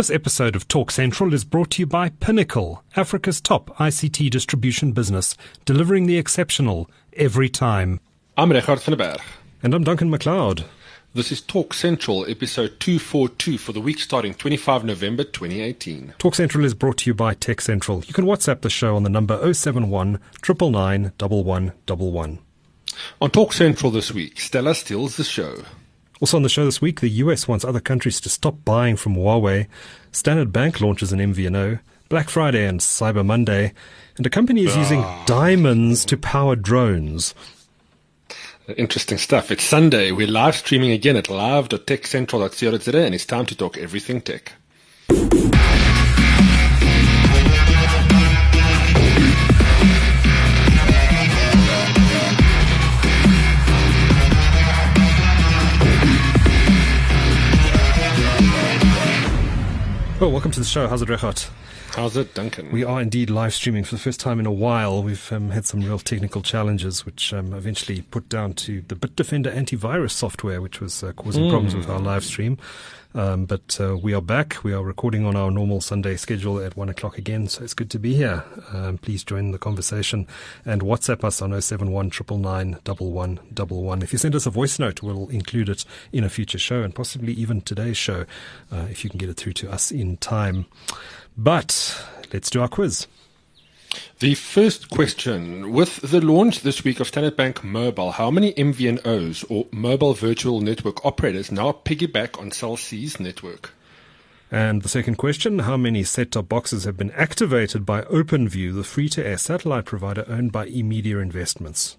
This episode of Talk Central is brought to you by Pinnacle, Africa's top ICT distribution business, delivering the exceptional every time. I'm Regardt van der Berg. And I'm Duncan McLeod. This is Talk Central, episode 242 for the week starting 25 November 2018. Talk Central is brought to you by Tech Central. You can WhatsApp the show on the number 071 999 On Talk Central this week, Stella steals the show. Also on the show this week, the US wants other countries to stop buying from Huawei. Standard Bank launches an MVNO. Black Friday and Cyber Monday. And a company is using ah. diamonds to power drones. Interesting stuff. It's Sunday. We're live streaming again at live.techcentral.co.za and it's time to talk everything tech. Well, welcome to the show. How's it, Regardt? How's it, Duncan? We are indeed live streaming for the first time in a while. We've um, had some real technical challenges, which um, eventually put down to the Bitdefender antivirus software, which was uh, causing mm. problems with our live stream. Um, but uh, we are back. We are recording on our normal Sunday schedule at one o'clock again. So it's good to be here. Um, please join the conversation and WhatsApp us on 071 999 If you send us a voice note, we'll include it in a future show and possibly even today's show uh, if you can get it through to us in time. But let's do our quiz. The first question with the launch this week of Standard Bank Mobile, how many MVNOs or mobile virtual network operators now piggyback on Cell C's network? And the second question How many set top boxes have been activated by OpenView, the free to air satellite provider owned by eMedia Investments?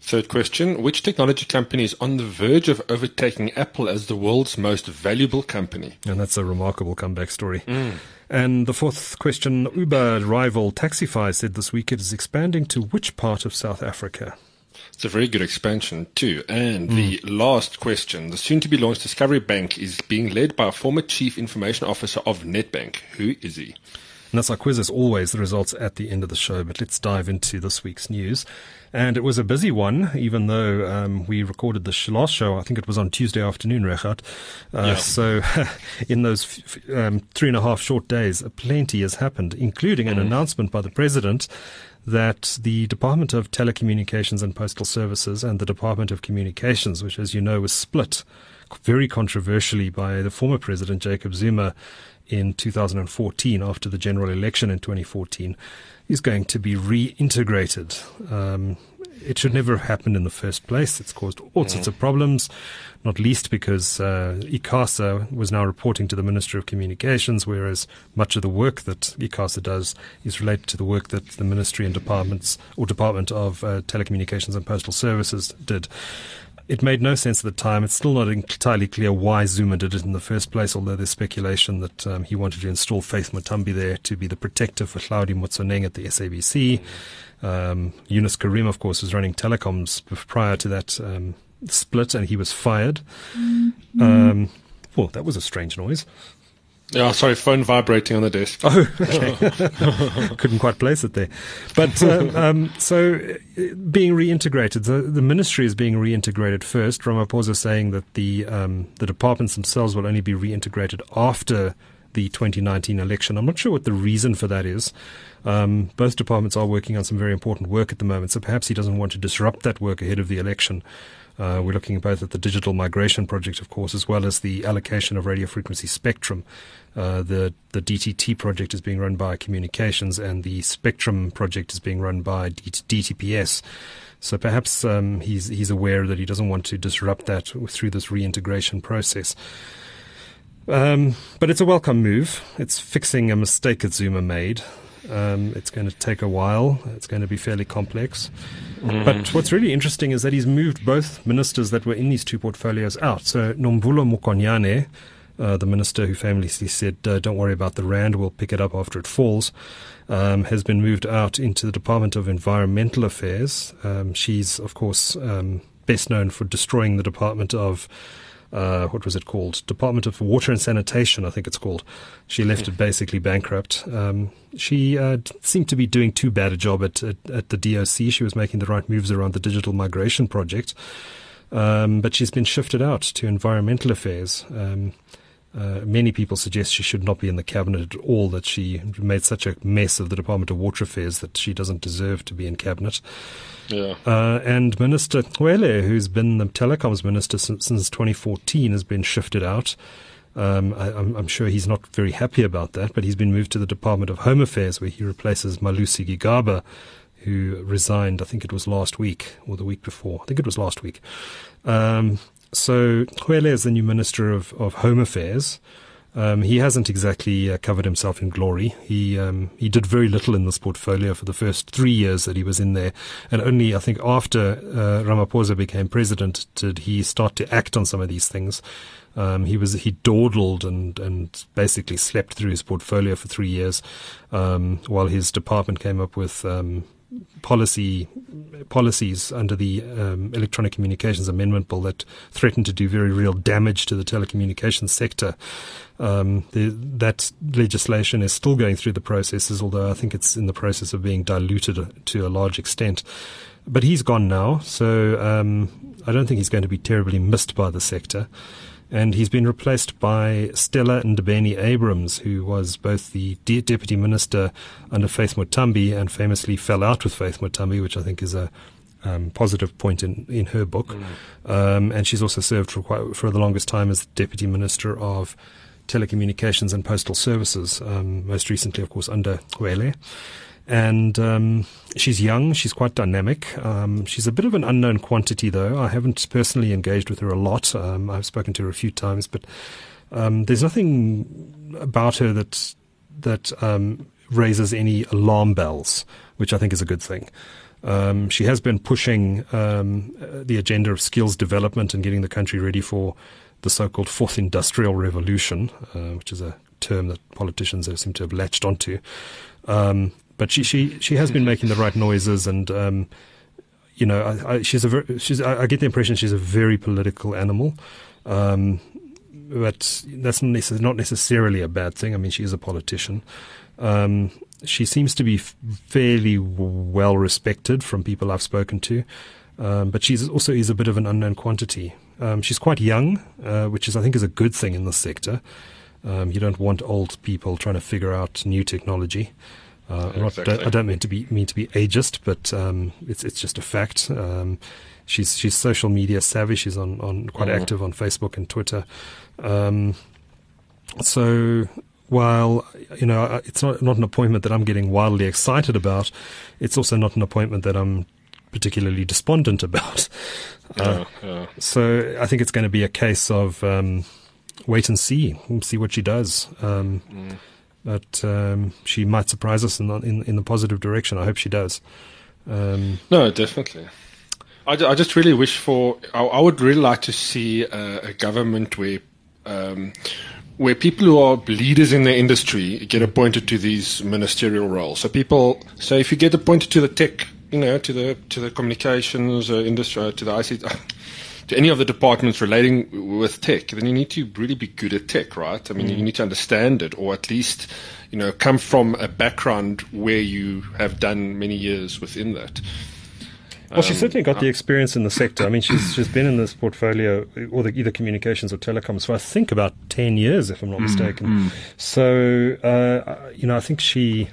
Third question Which technology company is on the verge of overtaking Apple as the world's most valuable company? And that's a remarkable comeback story. Mm. And the fourth question Uber rival Taxify said this week it is expanding to which part of South Africa? It's a very good expansion, too. And mm. the last question the soon to be launched Discovery Bank is being led by a former chief information officer of Nedbank. Who is he? And that's our quiz, as always, the results at the end of the show. But let's dive into this week's news. And it was a busy one, even though um, we recorded the last show, I think it was on Tuesday afternoon, Regardt. Uh, yeah. So in those f- um, three and a half short days, plenty has happened, including an mm. announcement by the president that the Department of Telecommunications and Postal Services and the Department of Communications, which, as you know, was split very controversially by the former president, Jacob Zuma, in 2014 after the general election in 2014 is going to be reintegrated. Um, it should never have happened in the first place. It's caused all sorts of problems, not least because uh, ICASA was now reporting to the Ministry of Communications, whereas much of the work that ICASA does is related to the work that the Ministry and departments or Department of uh, Telecommunications and Postal Services did. It made no sense at the time. It's still not entirely clear why Zuma did it in the first place, although there's speculation that um, he wanted to install Faith Muthambi there to be the protector for Hlaudi Motsoeneng at the SABC. Um, Yunus Carrim, of course, was running telecoms prior to that um, split, and he was fired. Um, well, that was a strange noise. Yeah, sorry, phone vibrating on the desk. Oh, okay. Couldn't quite place it there. But uh, um, so being reintegrated, the, the, ministry is being reintegrated first. Ramaphosa saying that the um, the departments themselves will only be reintegrated after the 2019 election. I'm not sure what the reason for that is. Um, both departments are working on some very important work at the moment, so perhaps he doesn't want to disrupt that work ahead of the election. Uh, we're looking both at the digital migration project, of course, as well as the allocation of radio frequency spectrum. Uh, the the DTT project is being run by Communications, and the Spectrum project is being run by DTPS. So perhaps um, he's he's aware that he doesn't want to disrupt that through this reintegration process. Um, but it's a welcome move. It's fixing a mistake that Zuma made. Um, it's going to take a while. It's going to be fairly complex. Mm. But what's really interesting is that he's moved both ministers that were in these two portfolios out. So Nomvula Mokonyane, uh, the minister who famously said, uh, "Don't worry about the rand, we'll pick it up after it falls," um, has been moved out into the Department of Environmental Affairs. Um, she's, of course, um, best known for destroying the Department of uh, what was it called? Department of Water and Sanitation, I think it's called. She left it basically bankrupt. Um, she uh, seemed to be doing too bad a job at, at, at, the DOC. She was making the right moves around the digital migration project. Um, but she's been shifted out to environmental affairs. Um, Uh, many people suggest she should not be in the cabinet at all, that she made such a mess of the Department of Water Affairs that she doesn't deserve to be in cabinet. Yeah. Uh, and Minister Cwele, who's been the telecoms minister since, since 2014, has been shifted out. Um, I, am sure he's not very happy about that, but he's been moved to the Department of Home Affairs, where he replaces Malusi Gigaba, who resigned, I think it was last week or the week before. I think it was last week. Um, so Cwele is the new Minister of, of Home Affairs. Um, he hasn't exactly uh, covered himself in glory. He um, he did very little in this portfolio for the first three years that he was in there, and only I think after uh, Ramaphosa became president did he start to act on some of these things. Um, he was he dawdled and and basically slept through his portfolio for three years, um, while his department came up with um, policy policies under the um, Electronic Communications Amendment Bill that threaten to do very real damage to the telecommunications sector. Um, the, that legislation is still going through the processes, although I think it's in the process of being diluted to a large extent. But he's gone now, so um, I don't think he's going to be terribly missed by the sector and he's been replaced by Stella Ndabeni Abrahams, who was both the de- deputy minister under Faith Muthambi and famously fell out with Faith Muthambi, which I think is a um, positive point in, in her book. Mm. Um, and she's also served for quite for the longest time as deputy minister of telecommunications and postal services. Um, most recently, of course, under Cwele and um, she's young. She's quite dynamic. Um, she's a bit of an unknown quantity, though. I haven't personally engaged with her a lot. Um, I've spoken to her a few times, but um, there's nothing about her that that um, raises any alarm bells, which I think is a good thing. Um, she has been pushing the agenda of skills development and getting the country ready for the so-called fourth industrial revolution, uh, which is a term that politicians seem to have latched onto. Um, but she she she has been making the right noises, and um, you know, I, I, she's a very, she's I, I, get the impression she's a very political animal. Um, but that's not necessarily a bad thing. I mean, she is a politician. Um, she seems to be fairly well respected from people I've spoken to, um, but she's also is a bit of an unknown quantity. Um, she's quite young, uh, which is I think is a good thing in this sector. Um, you don't want old people trying to figure out new technology. Uh, yeah, exactly. not, I don't mean to be mean to be ageist, but um, it's it's just a fact. Um, she's she's social media savvy. She's on, on quite mm. active on Facebook and Twitter. Um, so while you know it's not not an appointment that I'm getting wildly excited about, it's also not an appointment that I'm particularly despondent about. Uh, yeah. So I think it's going to be a case of um, wait and see, see what she does. Um, mm but um, she might surprise us in, in, in the positive direction. I hope she does. Um, no, definitely. I, I just really wish for. I, I would really like to see a, a government where. Um, where people who are leaders in the industry get appointed to these ministerial roles. So people, so if you get appointed to the tech, you know, to the to the communications uh, industry, to the ICT, to any of the departments relating with tech, then you need to really be good at tech, right? I mean, mm. you need to understand it, or at least, you know, come from a background where you have done many years within that. Well, she's um, certainly got the experience in the sector. I mean, she's she's been in this portfolio, or the, either communications or telecoms, for I think about ten years, if I'm not mm, mistaken. Mm. So, uh, you know, I think she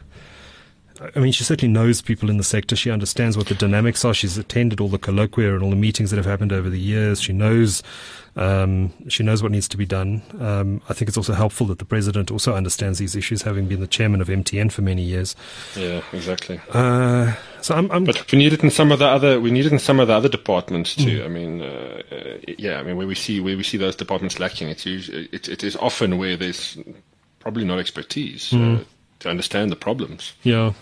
I mean, she certainly knows people in the sector. She understands what the dynamics are. She's attended all the colloquia and all the meetings that have happened over the years. She knows, um, she knows what needs to be done. Um, I think it's also helpful that the president also understands these issues, having been the chairman of MTN for many years. Yeah, exactly. Uh, so I'm, I'm, but we need it in some of the other. We need it in some of the other departments too. Mm. I mean, uh, uh, yeah. I mean, where we see where we see those departments lacking, it's usually, it, it is often where there's probably not expertise. Mm. to understand the problems. Yeah,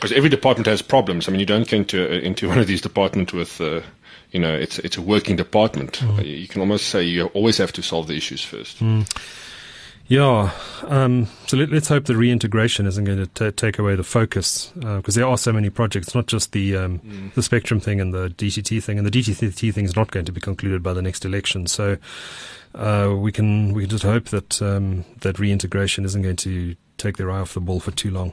because every department has problems. I mean, you don't go into uh, into one of these departments with, uh, you know, it's it's a working department. Mm. You can almost say you always have to solve the issues first. Mm. Yeah. Um, so let, us hope the reintegration isn't going to t- take away the focus because uh, there are so many projects, not just the um, mm. the spectrum thing and the DTT thing, and the DTT thing is not going to be concluded by the next election. So uh, we can we can just hope that um, that reintegration isn't going to take their eye off the ball for too long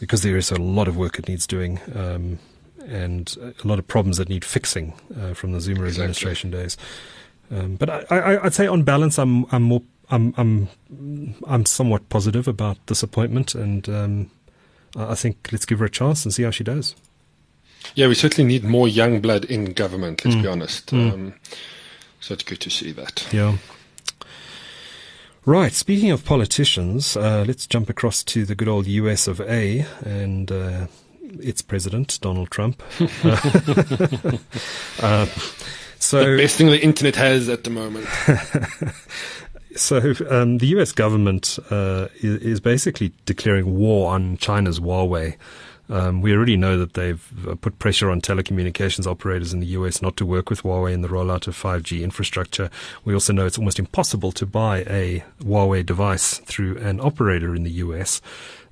because there is a lot of work it needs doing um, and a lot of problems that need fixing uh, from the Zuma exactly. administration days. Um, but I, would say, on balance, I'm, I'm more I'm I'm I'm somewhat positive about this appointment, and um, I think let's give her a chance and see how she does. Yeah, we certainly need more young blood in government. Let's mm. be honest. Mm. Um, so it's good to see that. Yeah. Right. Speaking of politicians, uh, let's jump across to the good old US of A and uh, its president, Donald Trump. uh, so the best thing the internet has at the moment. so um, the U.S. government uh, is, is, basically declaring war on China's Huawei. Um, we already know that they've uh, put pressure on telecommunications operators in the US not to work with Huawei in the rollout of 5G infrastructure. We also know it's almost impossible to buy a Huawei device through an operator in the US.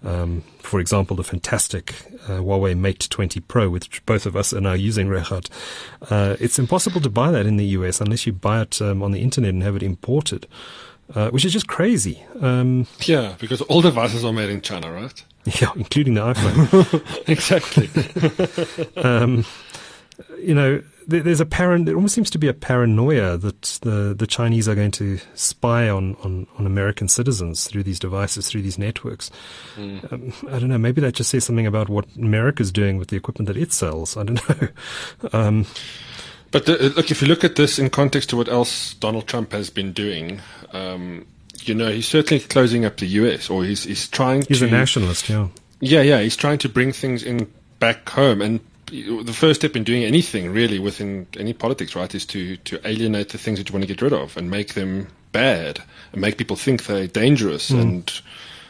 Um, for example, the fantastic uh, Huawei Mate 20 Pro, which both of us are now using, Regardt. Uh, it's impossible to buy that in the US unless you buy it um, on the internet and have it imported, uh, which is just crazy. Um, yeah, because all devices are made in China, right? Yeah, including the iPhone. exactly. um, you know, there's a parent. There almost seems to be a paranoia that the the Chinese are going to spy on on, on American citizens through these devices, through these networks. Mm. Um, I don't know. Maybe that just says something about what America's doing with the equipment that it sells. I don't know. But the, look, if you look at this in context to what else Donald Trump has been doing, um, you know, he's certainly closing up the U.S. or he's he's trying. He's to, a nationalist, yeah. Yeah, yeah. He's trying to bring things in back home, and the first step in doing anything really within any politics, right, is to to alienate the things that you want to get rid of and make them bad and make people think they're dangerous mm. and.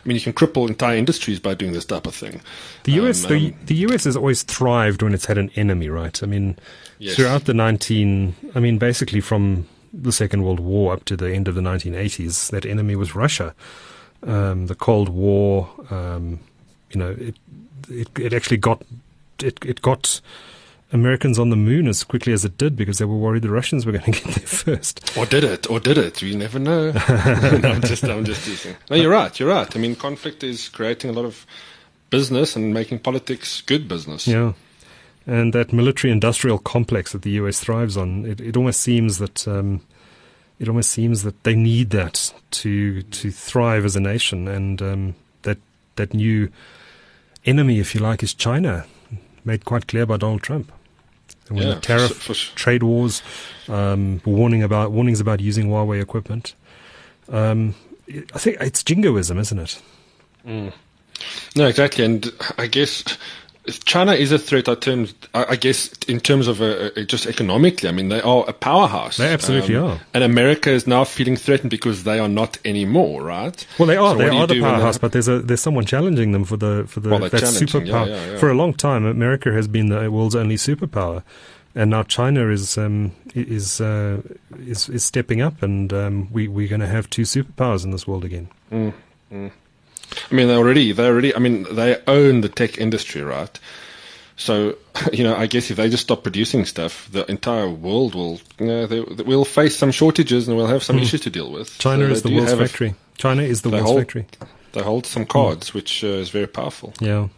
I mean, you can cripple entire industries by doing this type of thing. The US, um, the, um, the US has always thrived when it's had an enemy, right? I mean, yes. throughout the 19, I mean, basically from the Second World War up to the end of the 1980s, that enemy was Russia. Um, the Cold War, um, you know, it, it, it actually got it, it got Americans on the moon as quickly as it did because they were worried the Russians were going to get there first. Or did it? Or did it? We never know. no, I'm just, I'm just teasing. No, you're right. You're right. I mean, conflict is creating a lot of business and making politics good business. Yeah. And that military-industrial complex that the U.S. thrives on, it, it almost seems that um, it almost seems that they need that to to thrive as a nation, and um, that that new enemy, if you like, is China made quite clear by Donald Trump. And when yeah, the tariff, for, for, trade wars, um, warning about warnings about using Huawei equipment. Um, I think it's jingoism, isn't it? Mm. No, exactly, and I guess China is a threat. I terms, I guess, in terms of a, a, just economically. I mean, they are a powerhouse. They absolutely um, are. And America is now feeling threatened because they are not anymore, right? Well, they are. So they are the powerhouse, but there's a there's someone challenging them for the for the well, that superpower. Yeah, yeah, yeah. For a long time, America has been the world's only superpower, and now China is um, is, uh, is is stepping up, and um, we we're going to have two superpowers in this world again. Mm, mm. I mean, they already, they already, I mean, they own the tech industry, right? So, you know, I guess if they just stop producing stuff, the entire world will, you know, they, we'll face some shortages and we'll have some mm. issues to deal with. China so is the world's factory. China is the world's hold, factory. They hold some cards, mm. which uh, is very powerful. Yeah.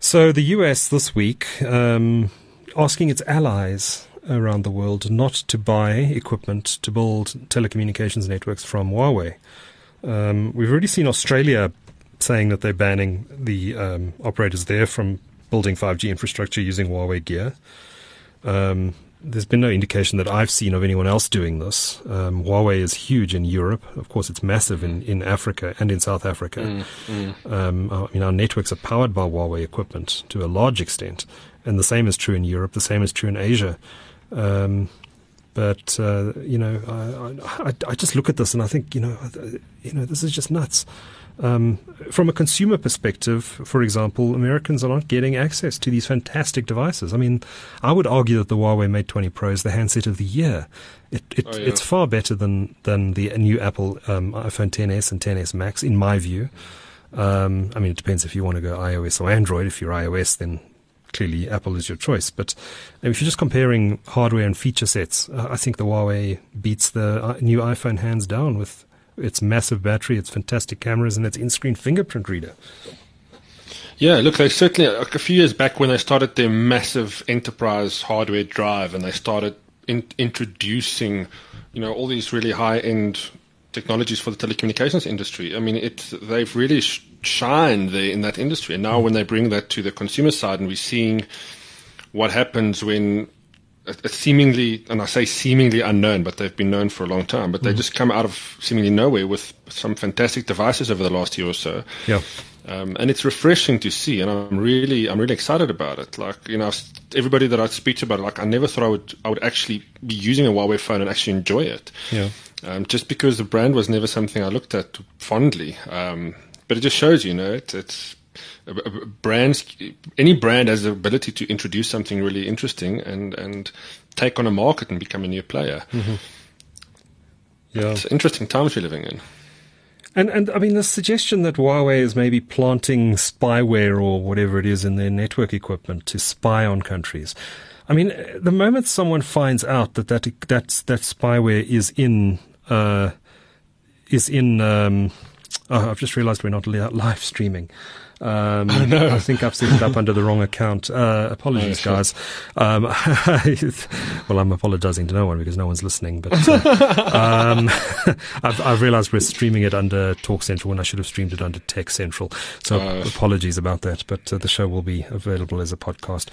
So the US this week um, asking its allies around the world not to buy equipment to build telecommunications networks from Huawei. Um, we've already seen Australia saying that they're banning the um, operators there from building 5G infrastructure using Huawei gear. Um, there's been no indication that I've seen of anyone else doing this. Um, Huawei is huge in Europe. Of course, it's massive in, in Africa and in South Africa. Mm, mm. Um, I mean, our networks are powered by Huawei equipment to a large extent. And the same is true in Europe. The same is true in Asia. Um, but uh, you know, I, I, I, just look at this and I think, you know, you know, this is just nuts. Um, from a consumer perspective, for example, Americans are not getting access to these fantastic devices. I mean, I would argue that the Huawei Mate 20 Pro is the handset of the year. It, it, oh, yeah. It's far better than, than the new Apple um, iPhone 10s and 10s Max, in my view. Um, I mean, it depends if you want to go iOS or Android. If you're iOS, then clearly Apple is your choice. But if you're just comparing hardware and feature sets, I think the Huawei beats the uh, new iPhone hands down with its massive battery, its fantastic cameras, and its in-screen fingerprint reader. Yeah, look, they certainly like a few years back when they started their massive enterprise hardware drive, and they started in, introducing, you know, all these really high-end technologies for the telecommunications industry. I mean, it they've really sh- shined there in that industry, and now when they bring that to the consumer side, and we're seeing what happens when a seemingly, and I say seemingly unknown, but they've been known for a long time, but they mm. just come out of seemingly nowhere with some fantastic devices over the last year or so. Yeah. Um, and it's refreshing to see, and I'm really, I'm really excited about it. Like, you know, everybody that I speak to about it, like, I never thought I would, I would actually be using a Huawei phone and actually enjoy it. Yeah. Um, just because the brand was never something I looked at fondly. Um, but it just shows, you know, it, it's brands, any brand has the ability to introduce something really interesting and, and take on a market and become a new player. Mm-hmm. Yeah. It's interesting times we're living in. And and I mean the suggestion that Huawei is maybe planting spyware or whatever it is in their network equipment to spy on countries. I mean, the moment someone finds out that that that, that spyware is in uh, is in, um, oh, I've just realised we're not live streaming. Um, oh, no. I think I've set it up under the wrong account. Uh, apologies, oh, guys. Um, well, I'm apologizing to no one because no one's listening. But uh, um, I've, I've, realized we're streaming it under Talk Central when I should have streamed it under Tech Central. So uh, apologies about that. But uh, the show will be available as a podcast.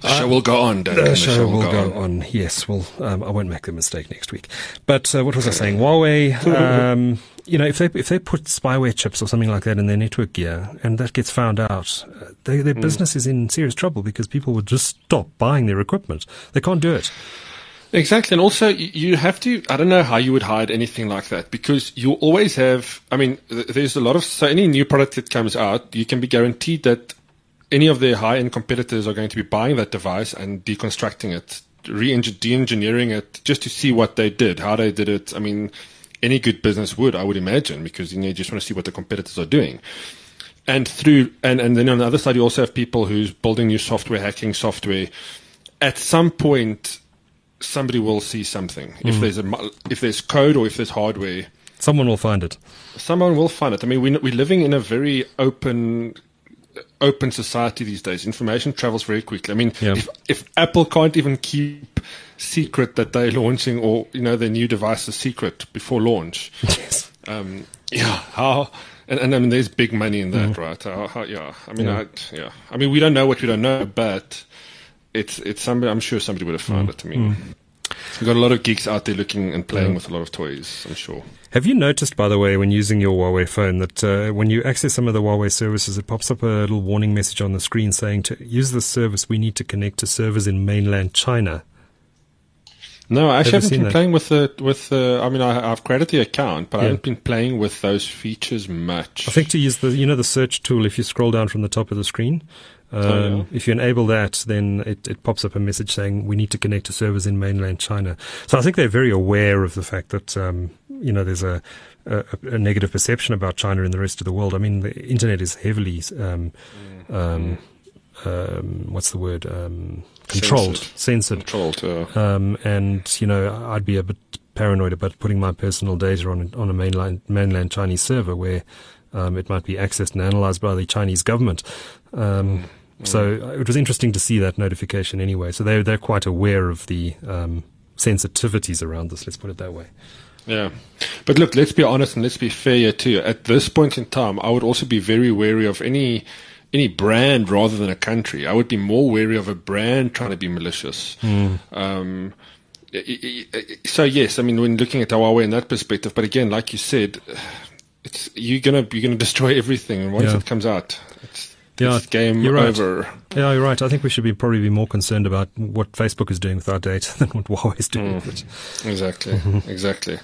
The show will go on, The, the show, show, will, go, go on. on. Yes, well, um, I won't make the mistake next week. But uh, what was I saying? Huawei. Um, you know, if they if they put spyware chips or something like that in their network gear, and that gets found out, uh, they, their mm. business is in serious trouble because people would just stop buying their equipment. They can't do it. Exactly, and also you have to. I don't know how you would hide anything like that because you always have. I mean, there's a lot of so any new product that comes out, you can be guaranteed that any of their high-end competitors are going to be buying that device and deconstructing it, re-engineering it, just to see what they did, how they did it. I mean, any good business would, I would imagine, because you, know, you just want to see what the competitors are doing. And through, and, and then on the other side, you also have people who's building new software, hacking software. At some point, somebody will see something. Mm. If there's a, if there's code or if there's hardware, someone will find it. Someone will find it. I mean, we, we're living in a very open open society these days. Information travels very quickly. I mean, yeah. if, if Apple can't even keep secret that they're launching or you know their new device is secret before launch, yes. um, yeah, how. And, and, I mean, there's big money in that, mm. right? How, how, yeah, I mean, yeah. I, yeah. I mean, we don't know what we don't know, but it's it's somebody. I'm sure somebody would have found mm. it. I mean, mm. we've got a lot of geeks out there looking and playing yeah. with a lot of toys. I'm sure. Have you noticed, by the way, when using your Huawei phone, that uh, when you access some of the Huawei services, it pops up a little warning message on the screen saying to use this service, we need to connect to servers in mainland China. No, I actually haven't been that? playing with the with the. I mean, I, have created the account, but yeah. I haven't been playing with those features much. I think to use the you know the search tool, if you scroll down from the top of the screen, um, oh, yeah. if you enable that, then it, it pops up a message saying we need to connect to servers in mainland China. So I think they're very aware of the fact that um, you know there's a, a, a, negative perception about China in the rest of the world. I mean, the internet is heavily um, mm. um, um what's the word um, controlled, censored, controlled, yeah. Um, and you know I'd be a bit paranoid about putting my personal data on on a mainland mainland Chinese server where it might be accessed and analyzed by the Chinese government. Mm. So it was interesting to see that notification anyway. So they're they're quite aware of the sensitivities around this. Let's put it that way. Yeah. But look, let's be honest and let's be fair here too. At this point in time, I would also be very wary of any any brand rather than a country. I would be more wary of a brand trying to be malicious. Mm. Um, so yes, I mean when looking at Huawei in that perspective, but again, like you said, it's you're gonna you're gonna destroy everything once yeah. it comes out. It's, yeah, it's game you're right. over. Yeah, you're right. I think we should be probably be more concerned about what Facebook is doing with our data than what Huawei is doing mm, with it. Exactly, exactly.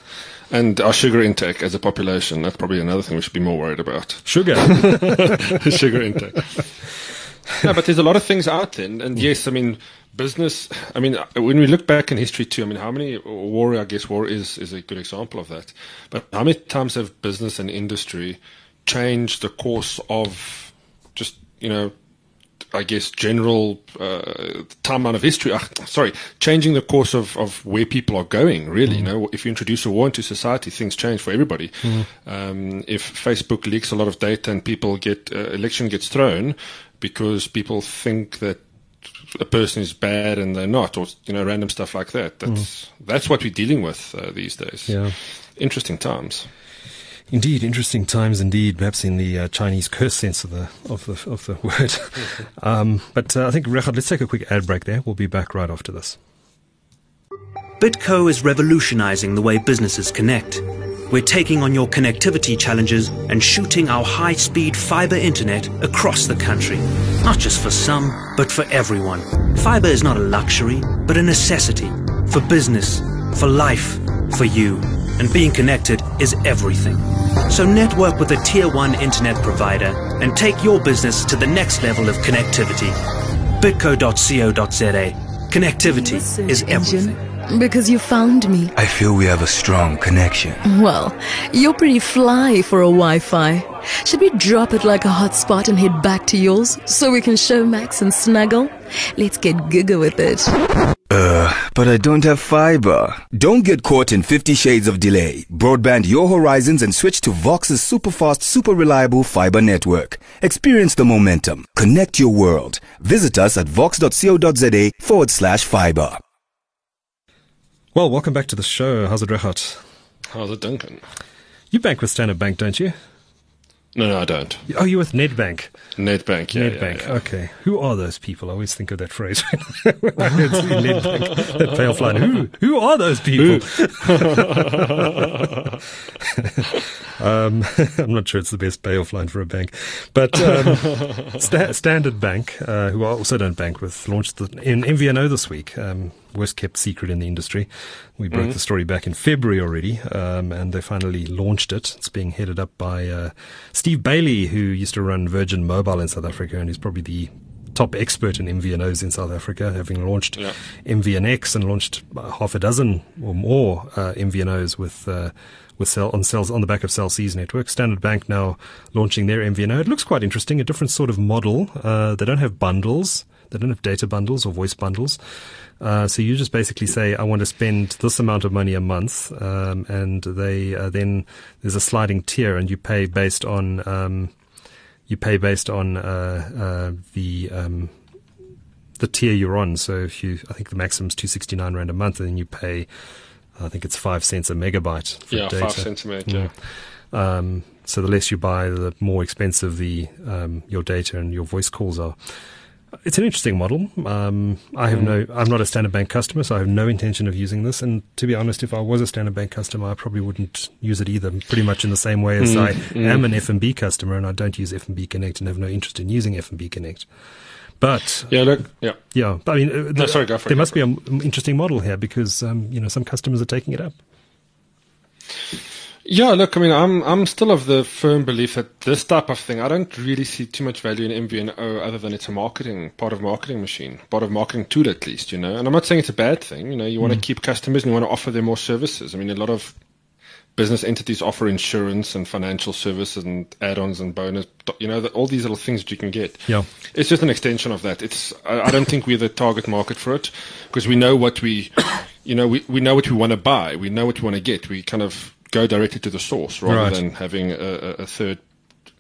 And our sugar intake as a population, that's probably another thing we should be more worried about. Sugar. sugar intake. no, but there's a lot of things out there. And, and yes, I mean, business, I mean, when we look back in history too, I mean, how many war, I guess war is, is a good example of that. But how many times have business and industry changed the course of just you know, I guess general uh, timeline of history. Uh, sorry, changing the course of, of where people are going. Really, mm. you know, if you introduce a war into society, things change for everybody. Mm. Um, if Facebook leaks a lot of data and people get uh, election gets thrown because people think that a person is bad and they're not, or you know, random stuff like that. That's mm. that's what we're dealing with uh, these days. Yeah, interesting times. Indeed, interesting times indeed. Perhaps in the uh, Chinese curse sense of the of the of the word. um, but uh, I think Regardt, let's take a quick ad break there. We'll be back right after this. Bitco is revolutionizing the way businesses connect. We're taking on your connectivity challenges and shooting our high-speed fiber internet across the country. Not just for some, but for everyone. Fiber is not a luxury, but a necessity. For business, for life, for you. And being connected is everything. So network with a tier 1 internet provider and take your business to the next level of connectivity. bitco.co.za. Connectivity is everything. Because you found me. I feel we have a strong connection. Well, you're pretty fly for a Wi Fi. Should we drop it like a hotspot and head back to yours so we can Showmax and snuggle? Let's get giga with it. But I don't have fiber. Don't get caught in 50 shades of delay. Broadband your horizons and switch to Vox's super fast, super reliable fiber network. Experience the momentum. Connect your world. Visit us at vox.co.za forward slash fiber. Well, welcome back to the show. How's it, Regardt? How's it, Duncan? You bank with Standard Bank, don't you? No, no, I don't. Oh, you're with Nedbank. Nedbank, yeah. Nedbank, yeah, yeah. okay. Who are those people? I always think of that phrase when I Nedbank, that payoff line. Who, who are those people? um, I'm not sure it's the best payoff line for a bank. But um, Sta- Standard Bank, uh, who I also don't bank with, launched the, in MVNO this week. Um, worst kept secret in the industry. We broke mm-hmm. the story back in February already, um, and they finally launched it. It's being headed up by uh, Steve Bailey, who used to run Virgin Mobile in South Africa, and he's probably the top expert in MVNOs in South Africa, having launched yeah. MVNX and launched half a dozen or more uh, MVNOs with. Uh, with Cell on cells on the back of Cell C's network. Standard Bank now launching their MVNO. It looks quite interesting, a different sort of model. Uh, they don't have bundles. They don't have data bundles or voice bundles. Uh, so you just basically say, I want to spend this amount of money a month, um, and they uh, then there's a sliding tier, and you pay based on um, you pay based on uh, uh the um, the tier you're on. So if you, I think the maximum is two sixty nine rand a month, and then you pay, I think it's five cents a megabyte. For yeah, data. five cents a meg. Yeah. Mm. so the less you buy, the more expensive the um, your data and your voice calls are. It's an interesting model. Um, I have mm. no, I'm not a Standard Bank customer, so I have no intention of using this. And to be honest, if I was a Standard Bank customer, I probably wouldn't use it either. Pretty much in the same way as mm. I mm. am an FNB customer, and I don't use FNB Connect and have no interest in using FNB Connect. But yeah, look, yeah, yeah. I mean, uh, no, sorry, go for there it, must be an interesting model here because um, you know some customers are taking it up. Yeah, look, I mean, I'm I'm still of the firm belief that this type of thing, I don't really see too much value in MVNO other than it's a marketing part of marketing machine, part of marketing tool at least, you know. And I'm not saying it's a bad thing, you know. You want to mm. keep customers and you want to offer them more services. I mean, a lot of business entities offer insurance and financial services and add-ons and bonus, you know, all these little things that you can get. Yeah, it's just an extension of that. It's I, I don't think we're the target market for it because we know what we, you know, we we know what we want to buy, we know what we want to get. We kind of go directly to the source rather right. than having a, a, third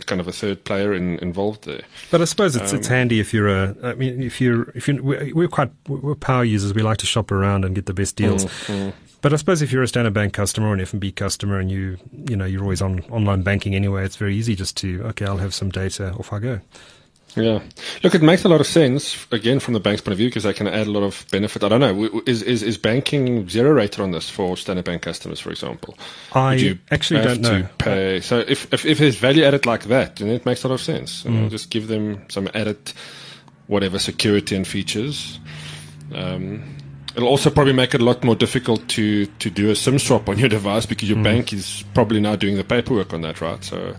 kind of a third player in, involved there. But I suppose it's um, it's handy if you're a. I mean, if you're if you we're quite we're power users. We like to shop around and get the best deals. Mm, mm. But I suppose if you're a Standard Bank customer or an FNB customer and you you know you're always on online banking anyway, it's very easy just to okay, I'll have some data, off I go. Yeah, look, it makes a lot of sense again from the bank's point of view because they can add a lot of benefit. I don't know, is is, is banking zero rated on this for Standard Bank customers, for example? I actually don't know. pay? So if, if if there's value added like that, then it makes a lot of sense. Mm. just give them some added whatever security and features. Um, it'll also probably make it a lot more difficult to to do a SIM swap on your device because your mm. bank is probably now doing the paperwork on that, right? So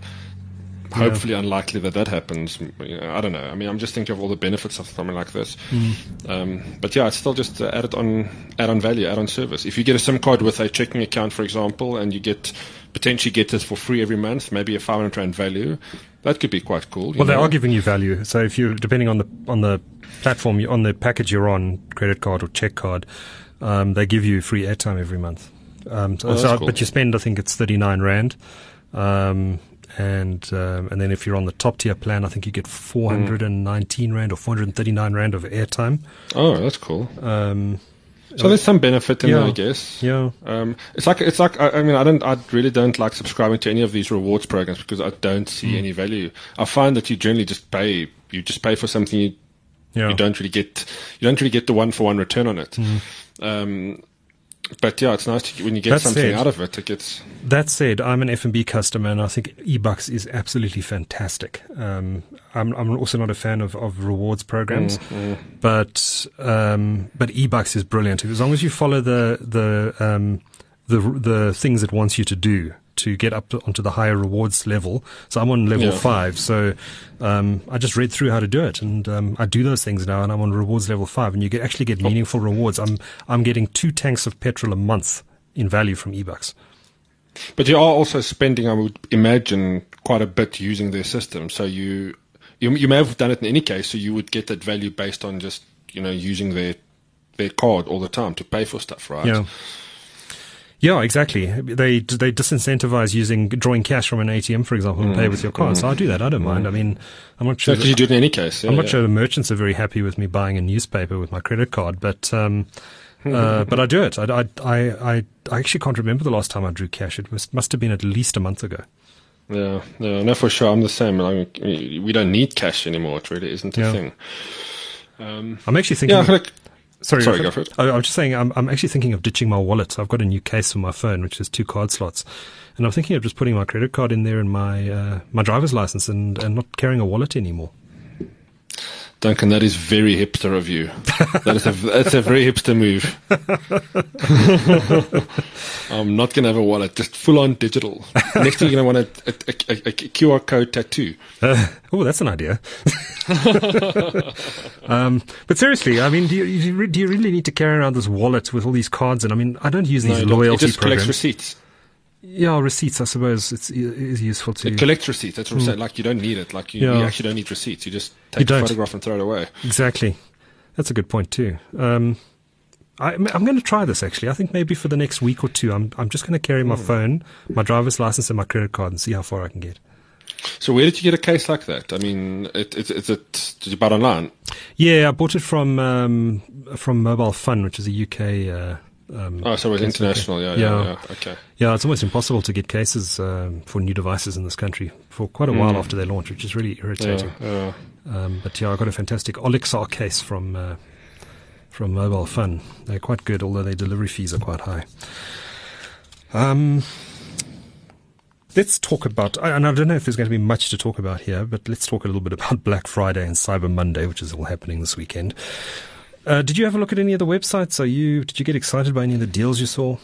hopefully yeah. unlikely that that happens. I don't know. I mean, I'm just thinking of all the benefits of something like this. Mm. Um, but yeah, it's still just uh, added on, add on value, add on service. If you get a SIM card with a checking account, for example, and you get potentially get this for free every month, maybe a 500 rand value, that could be quite cool. Well, know? they are giving you value. So if you, depending on the on the platform, on the package you're on, credit card or check card, um, they give you free airtime every month. Um, so, oh, so cool. But you spend, I think it's 39 rand. Um, and um, and then if you're on the top tier plan, I think you get 419 mm. rand or 439 rand of airtime. Oh, that's cool. Um, so there's some benefit in yeah, there, I guess. Yeah. Um, it's like it's like I, I, mean I don't I really don't like subscribing to any of these rewards programs because I don't see mm. any value. I find that you generally just pay you just pay for something you yeah. you don't really get you don't really get the one for one return on it. Mm. But yeah, it's nice to, when you get that something said, out of it. It gets. That said, I'm an FNB customer, and I think eBucks is absolutely fantastic. Um, I'm, I'm also not a fan of, of rewards programs, mm, mm. but um, but eBucks is brilliant as long as you follow the the um, the the things it wants you to do to get up onto the higher rewards level. So I'm on level yeah. five. So um, I just read through how to do it, and um, I do those things now, and I'm on rewards level five, and you get actually get meaningful rewards. I'm I'm getting two tanks of petrol a month in value from eBucks. But you are also spending, I would imagine, quite a bit using their system. So you you, you may have done it in any case, so you would get that value based on just you know using their their card all the time to pay for stuff, right? Yeah. Yeah, exactly. They they disincentivize using drawing cash from an ATM, for example, and mm. pay with your card. Mm. So I do that. I don't mm. mind. I mean, I'm not sure. Because you do it in any case. Yeah, I'm not yeah. sure the merchants are very happy with me buying a newspaper with my credit card, but um, uh, but I do it. I, I, I, I actually can't remember the last time I drew cash. It must must have been at least a month ago. Yeah, yeah, no, for sure. I'm the same. Mean, we don't need cash anymore. It really isn't a yeah. thing. Um, I'm actually thinking. Yeah, like, Sorry, Sorry, go for it. I, am just saying, I'm, I'm actually thinking of ditching my wallet. I've got a new case for my phone, which has two card slots, and I'm thinking of just putting my credit card in there and my uh, my driver's license, and, and not carrying a wallet anymore. Duncan, that is very hipster of you. That is a that's a very hipster move. I'm not gonna have a wallet, just full on digital. Next thing you're gonna want a, a, a, a QR code tattoo. Uh, oh, that's an idea. um, but seriously, I mean, do you, do you really need to carry around this wallet with all these cards? And I mean, I don't use these no, loyalty it just programs. collects receipts. Yeah, receipts. I suppose it's is useful to it collects receipts. That's what I'm hmm. saying. Like you don't need it. Like you, yeah. you actually don't need receipts. You just take you a photograph and throw it away. Exactly. That's a good point too. Um, I, am going to try this actually. I think maybe for the next week or two, I'm I'm just going to carry my mm. phone, my driver's license, and my credit card, and see how far I can get. So where did you get a case like that? I mean, it, it, it, it did you buy it online? Yeah, I bought it from um, from Mobile Fun, which is a UK uh, um, oh, so it's international, yeah, yeah, yeah, Okay. Yeah, it's almost impossible to get cases um, for new devices in this country for quite a while after their launch, which is really irritating. Yeah, yeah. Um, but yeah, I got a fantastic Olixar case from uh, from Mobile Fun. They're quite good, although their delivery fees are quite high. Um, let's talk about, and I don't know if there's going to be much to talk about here, but let's talk a little bit about Black Friday and Cyber Monday, which is all happening this weekend. Uh, did you have a look at any of the websites? Are you did you get excited by any of the deals you saw?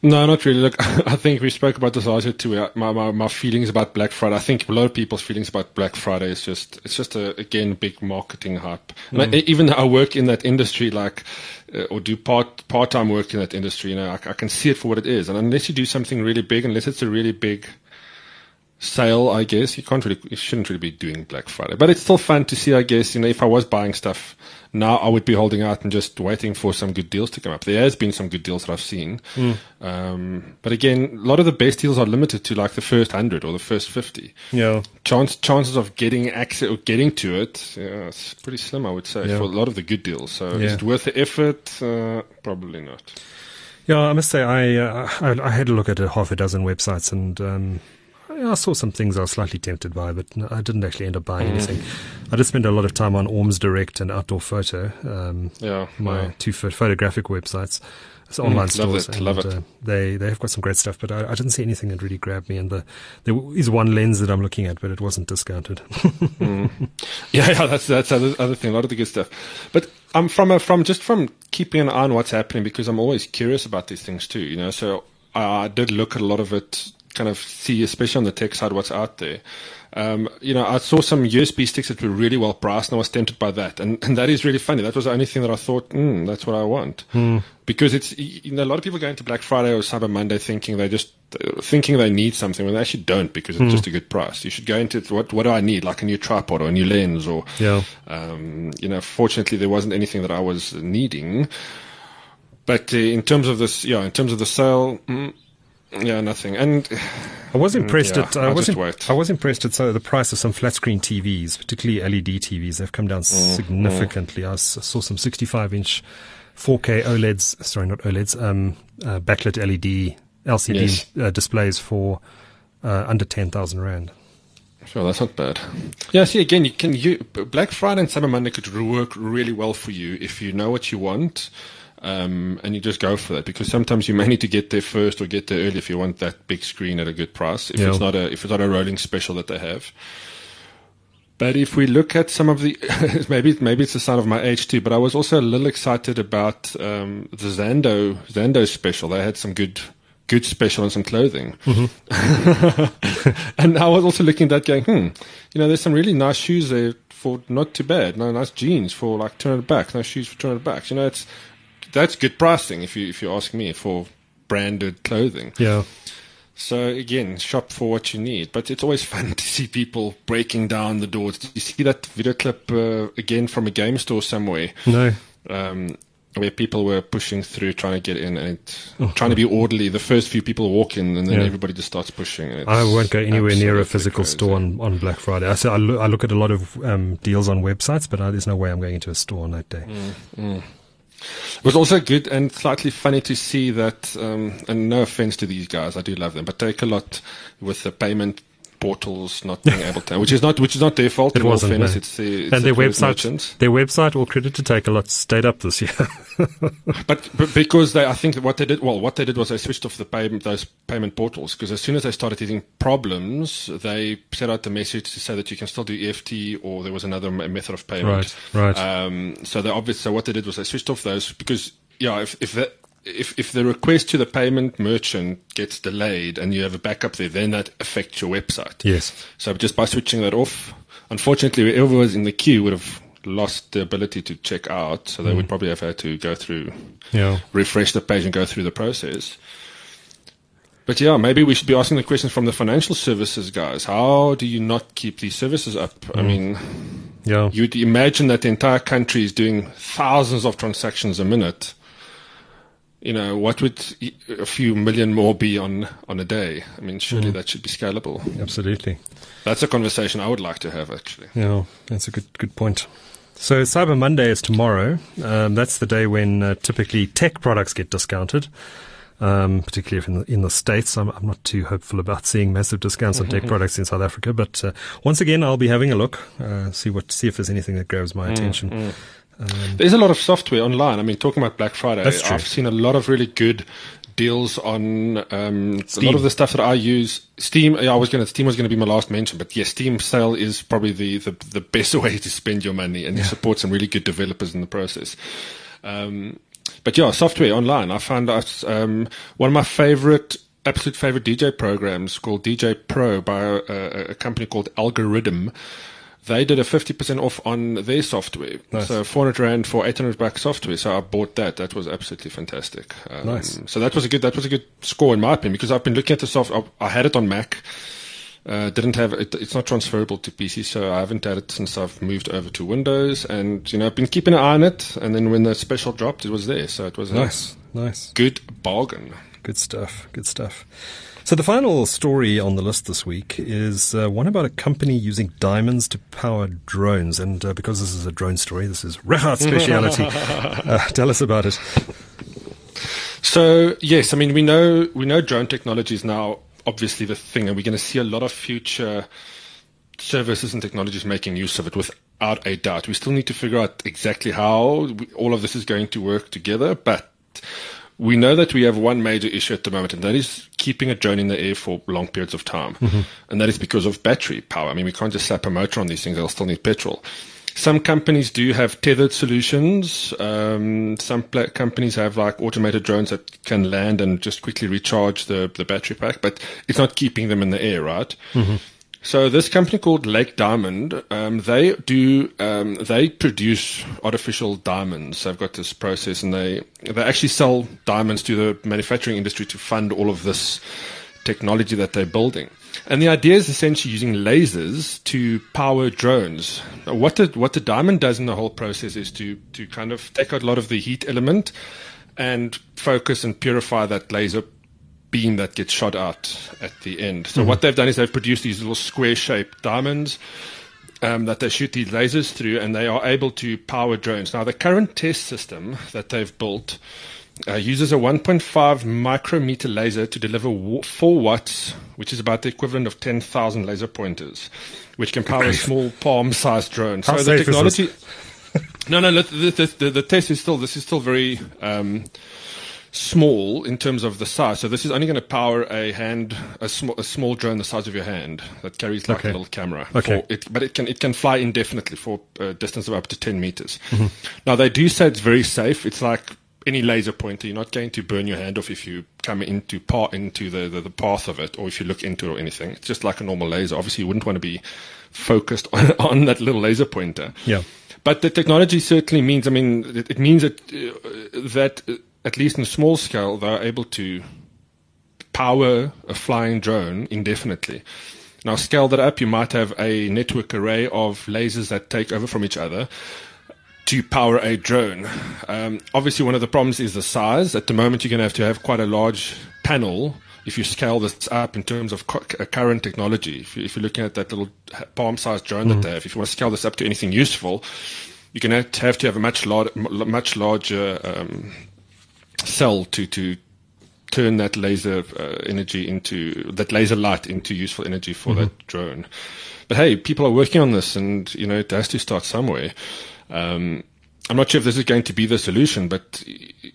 No, not really. Look, I think we spoke about this earlier too. My, my, my feelings about Black Friday. I think a lot of people's feelings about Black Friday is just it's just a again big marketing hype. Mm. I, even though I work in that industry, like uh, or do part part time work in that industry. You know, I, I can see it for what it is. And unless you do something really big, unless it's a really big sale, I guess you can't really, you shouldn't really be doing Black Friday. But it's still fun to see. I guess you know if I was buying stuff now I would be holding out and just waiting for some good deals to come up. There has been some good deals that I've seen, mm. um, but again, a lot of the best deals are limited to like the first hundred or the first fifty. Yeah, chance chances of getting access or getting to it, yeah, it's pretty slim, I would say, yeah. for a lot of the good deals. So yeah. is it worth the effort? Uh, probably not. Yeah, I must say I, uh, I, I had a look at a half a dozen websites and. Um, I saw some things I was slightly tempted by, but I didn't actually end up buying mm. anything. I did spend a lot of time on Orms Direct and Outdoor Photo, um, yeah, my yeah. two photographic websites. It's online mm, stores. Love it, and, love it. Uh, they they have got some great stuff, but I, I, didn't see anything that really grabbed me. And the, there is one lens that I'm looking at, but it wasn't discounted. mm. Yeah, yeah, that's that's other, other thing. A lot of the good stuff, but I'm from a, from just from keeping an eye on what's happening because I'm always curious about these things too. You know, so I, I did look at a lot of it kind of see, especially on the tech side, what's out there. Um, you know, I saw some USB sticks that were really well priced, and I was tempted by that. And, and that is really funny. That was the only thing that I thought, mm, that's what I want. Hmm. Because it's, you know, a lot of people go into Black Friday or Cyber Monday thinking they just, thinking they need something when they actually don't because it's mm. just a good price. You should go into what, what do I need? Like a new tripod or a new lens or, yeah. um, you know, fortunately there wasn't anything that I was needing. But uh, in terms of this, yeah, in terms of the sale, mm, Yeah, nothing. And I was impressed yeah, at I was in, I was impressed at so the price of some flat screen TVs, particularly LED TVs. They've come down mm, significantly. Mm. I saw some 65 inch 4K OLEDs. Sorry, not OLEDs. Um, uh, backlit LED LCD yes. uh, displays for uh, under ten thousand rand. Sure, that's not bad. Yeah, see, again, you can you Black Friday and Cyber Monday could work really well for you if you know what you want, um, and you just go for that. Because sometimes you may need to get there first or get there early if you want that big screen at a good price. If yeah. it's not a if it's not a rolling special that they have. But if we look at some of the, maybe maybe it's a sign of my age too. But I was also a little excited about um, the Zando Zando special. They had some good good special on some clothing. Mm-hmm. and I was also looking at that going, hmm, you know, there's some really nice shoes there for not too bad. No, nice jeans for like 200 bucks. Nice shoes for 200 bucks. You know, it's, that's good pricing if you, if you ask me for branded clothing. Yeah. So again, shop for what you need, but it's always fun to see people breaking down the doors. Did you see that video clip uh, again from a game store somewhere? No. Um, where people were pushing through trying to get in and oh, trying to be orderly. The first few people walk in and then yeah. everybody just starts pushing. I won't go anywhere near a physical crazy. store on, on Black Friday. I, say, I, look, I look at a lot of um, deals on websites, but uh, there's no way I'm going into a store on that day. Mm, mm. It was also good and slightly funny to see that, um, and no offense to these guys, I do love them, but Takealot with the payment portals not being able to, which is not which is not their fault. It wasn't. Fairness, no. it's, the, it's and their website, their website, all credit to Takealot, stayed up this year. but, but, because they, I think what they did, well, what they did was they switched off the payment those payment portals because as soon as they started hitting problems, they set out the message to say that you can still do EFT or there was another method of payment. Right. Right. Um, so they obviously, so what they did was they switched off those because yeah, if if that if, if the request to the payment merchant gets delayed and you have a backup there, then that affects your website. Yes. So just by switching that off, unfortunately, whoever was in the queue would have lost the ability to check out. So they mm. would probably have had to go through, yeah. refresh the page and go through the process. But yeah, maybe we should be asking the questions from the financial services guys. How do you not keep these services up? Mm. I mean, yeah. you'd imagine that the entire country is doing thousands of transactions a minute you know, what would a few million more be on, on a day? I mean, surely mm. that should be scalable. Absolutely. That's a conversation I would like to have, actually. Yeah, that's a good good point. So Cyber Monday is tomorrow. Um, that's the day when uh, typically tech products get discounted. Um, particularly if in the, in the States. I'm, I'm, not too hopeful about seeing massive discounts on tech products in South Africa. But uh, once again, I'll be having a look, uh, see what, see if there's anything that grabs my mm, attention. Mm. Um, There's a lot of software online. I mean, talking about Black Friday, I've seen a lot of really good deals on um, a lot of the stuff that I use. Steam, I was going to Steam was going to be my last mention, but yes, Steam sale is probably the, the, the best way to spend your money, and yeah. you support some really good developers in the process. Um, but yeah, software online. I found out um, one of my favorite absolute favorite DJ programs called djay Pro by a, a company called Algoriddim they did a 50% off on their software. Nice. So 400 Rand for 800 bucks software. So I bought that. That was absolutely fantastic. Um, nice. So that was a good, that was a good score in my opinion because I've been looking at the software. I had it on Mac. Uh, didn't have it, it's not transferable to PC, so I haven't had it since I've moved over to Windows. And you know, I've been keeping an eye on it. And then when the special dropped, it was there. So it was nice, nice, good bargain. Good stuff. Good stuff. So the final story on the list this week is uh, one about a company using diamonds to power drones. And uh, because this is a drone story, this is Regardt's speciality. uh, tell us about it. So yes, I mean we know we know drone technology is now obviously the thing, and we're going to see a lot of future services and technologies making use of it without a doubt. We still need to figure out exactly how we, all of this is going to work together, but we know that we have one major issue at the moment, and that is keeping a drone in the air for long periods of time. Mm-hmm. And that is because of battery power. I mean, we can't just slap a motor on these things, they'll still need petrol. Some companies do have tethered solutions. Um, some companies have like automated drones that can land and just quickly recharge the, the battery pack, but it's not keeping them in the air, right? Mm-hmm. So this company called Lake Diamond, um, they do um, they produce artificial diamonds. They've got this process, and they they actually sell diamonds to the manufacturing industry to fund all of this technology that they're building. And the idea is essentially using lasers to power drones. What the what the diamond does in the whole process is to to kind of take out a lot of the heat element and focus and purify that laser beam that gets shot out at the end. So mm-hmm. what they've done is they've produced these little square-shaped diamonds um, that they shoot these lasers through, and they are able to power drones. Now, the current test system that they've built uh, uses a 1.5 micrometer laser to deliver 4 watts, which is about the equivalent of 10,000 laser pointers, which can power a small palm-sized drone. How so the technology. no, no, the, the, the, the, test is still this is still very. Um, small in terms of the size. So this is only going to power a hand, a, sm- a small drone the size of your hand that carries like okay. a little camera. Okay. It, but it can it can fly indefinitely for a distance of up to ten meters. Mm-hmm. Now they do say it's very safe. It's like any laser pointer. You're not going to burn your hand off if you come into part into the, the, the path of it or if you look into it or anything. It's just like a normal laser. Obviously, you wouldn't want to be focused on, on that little laser pointer. Yeah. But the technology certainly means, I mean, it, it means that, uh, that at least in small scale, they're able to power a flying drone indefinitely. Now, scale that up, you might have a network array of lasers that take over from each other to power a drone. Um, obviously, one of the problems is the size. At the moment, you're going to have to have quite a large panel if you scale this up in terms of uh, current technology. If, you, are looking at that little palm-sized drone mm. that they have, if you want to scale this up to anything useful, you're going to have to have a much, lar- much larger um, cell to to turn that laser uh, energy into that laser light into useful energy for mm-hmm. that drone. But hey, people are working on this, and you know it has to start somewhere. Um, I'm not sure if this is going to be the solution, but it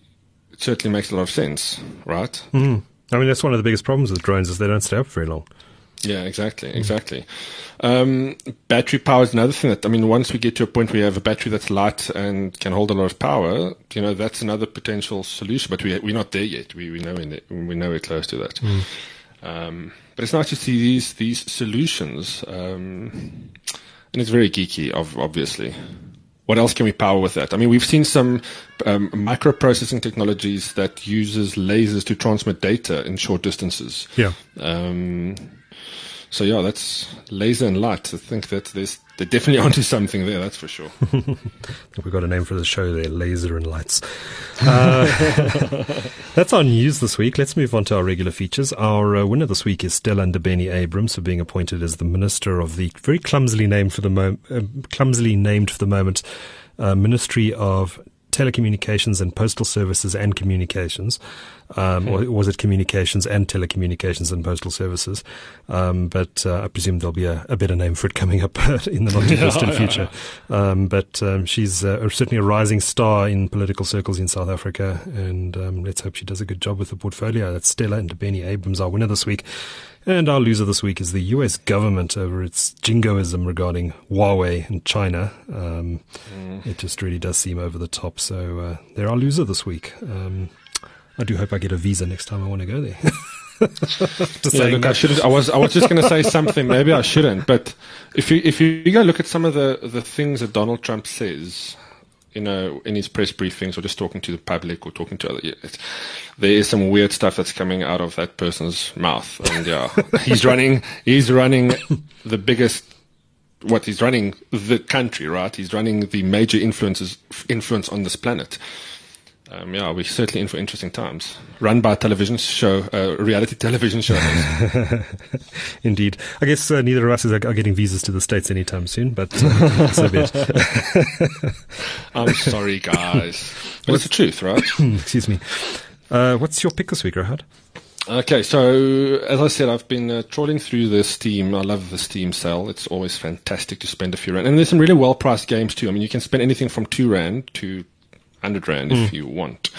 certainly makes a lot of sense, right? Mm. I mean, that's one of the biggest problems with drones is they don't stay up very long. Yeah, exactly, exactly. Um, battery power is another thing that I mean. Once we get to a point where you have a battery that's light and can hold a lot of power, you know, that's another potential solution. But we we're not there yet. We we know we know we're close to that. Mm. Um, but it's nice to see these these solutions, um, and it's very geeky, obviously. What else can we power with that? I mean, we've seen some um, microprocessing technologies that uses lasers to transmit data in short distances. Yeah. Um, so yeah, that's laser and light. I think that there's they're definitely onto something there. That's for sure. We've got a name for the show there: laser and lights. Uh, that's our news this week. Let's move on to our regular features. Our uh, winner this week is Stella Ndabeni-Abrahams for being appointed as the minister of the very clumsily named for the mo- uh, clumsily named for the moment uh, Ministry of telecommunications and postal services and communications, um, or was it communications and telecommunications and postal services? Um, but uh, I presume there'll be a, a, better name for it coming up in the not too distant future. Um, but um, she's uh, certainly a rising star in political circles in South Africa, and um, let's hope she does a good job with the portfolio. That's Stella Ndabeni-Abrahams, our winner this week. And our loser this week is the US government over its jingoism regarding Huawei and China. Um, mm. It just really does seem over the top. So uh, they're our loser this week. Um, I do hope I get a visa next time I want to go there. yeah, look, I should. I was. I was just going to say something. Maybe I shouldn't. But if you if you go look at some of the the things that Donald Trump says, you know, in his press briefings or just talking to the public or talking to other, there is some weird stuff that's coming out of that person's mouth. And yeah, he's running, he's running the biggest, what he's running the country, right? He's running the major influences, influence on this planet. Um, yeah, we're certainly in for interesting times. Run by a television show, uh, reality television show. Indeed. I guess uh, neither of us are, are, getting visas to the States anytime soon, but uh, so be it. I'm sorry, guys. But it's the truth, right? Excuse me. Uh, what's your pick this week, Regardt? Okay, so as I said, I've been uh, trawling through the Steam. I love the Steam sale. It's always fantastic to spend a few rand. And there's some really well priced games too. I mean, you can spend anything from two rand to 100 Rand mm. if you want.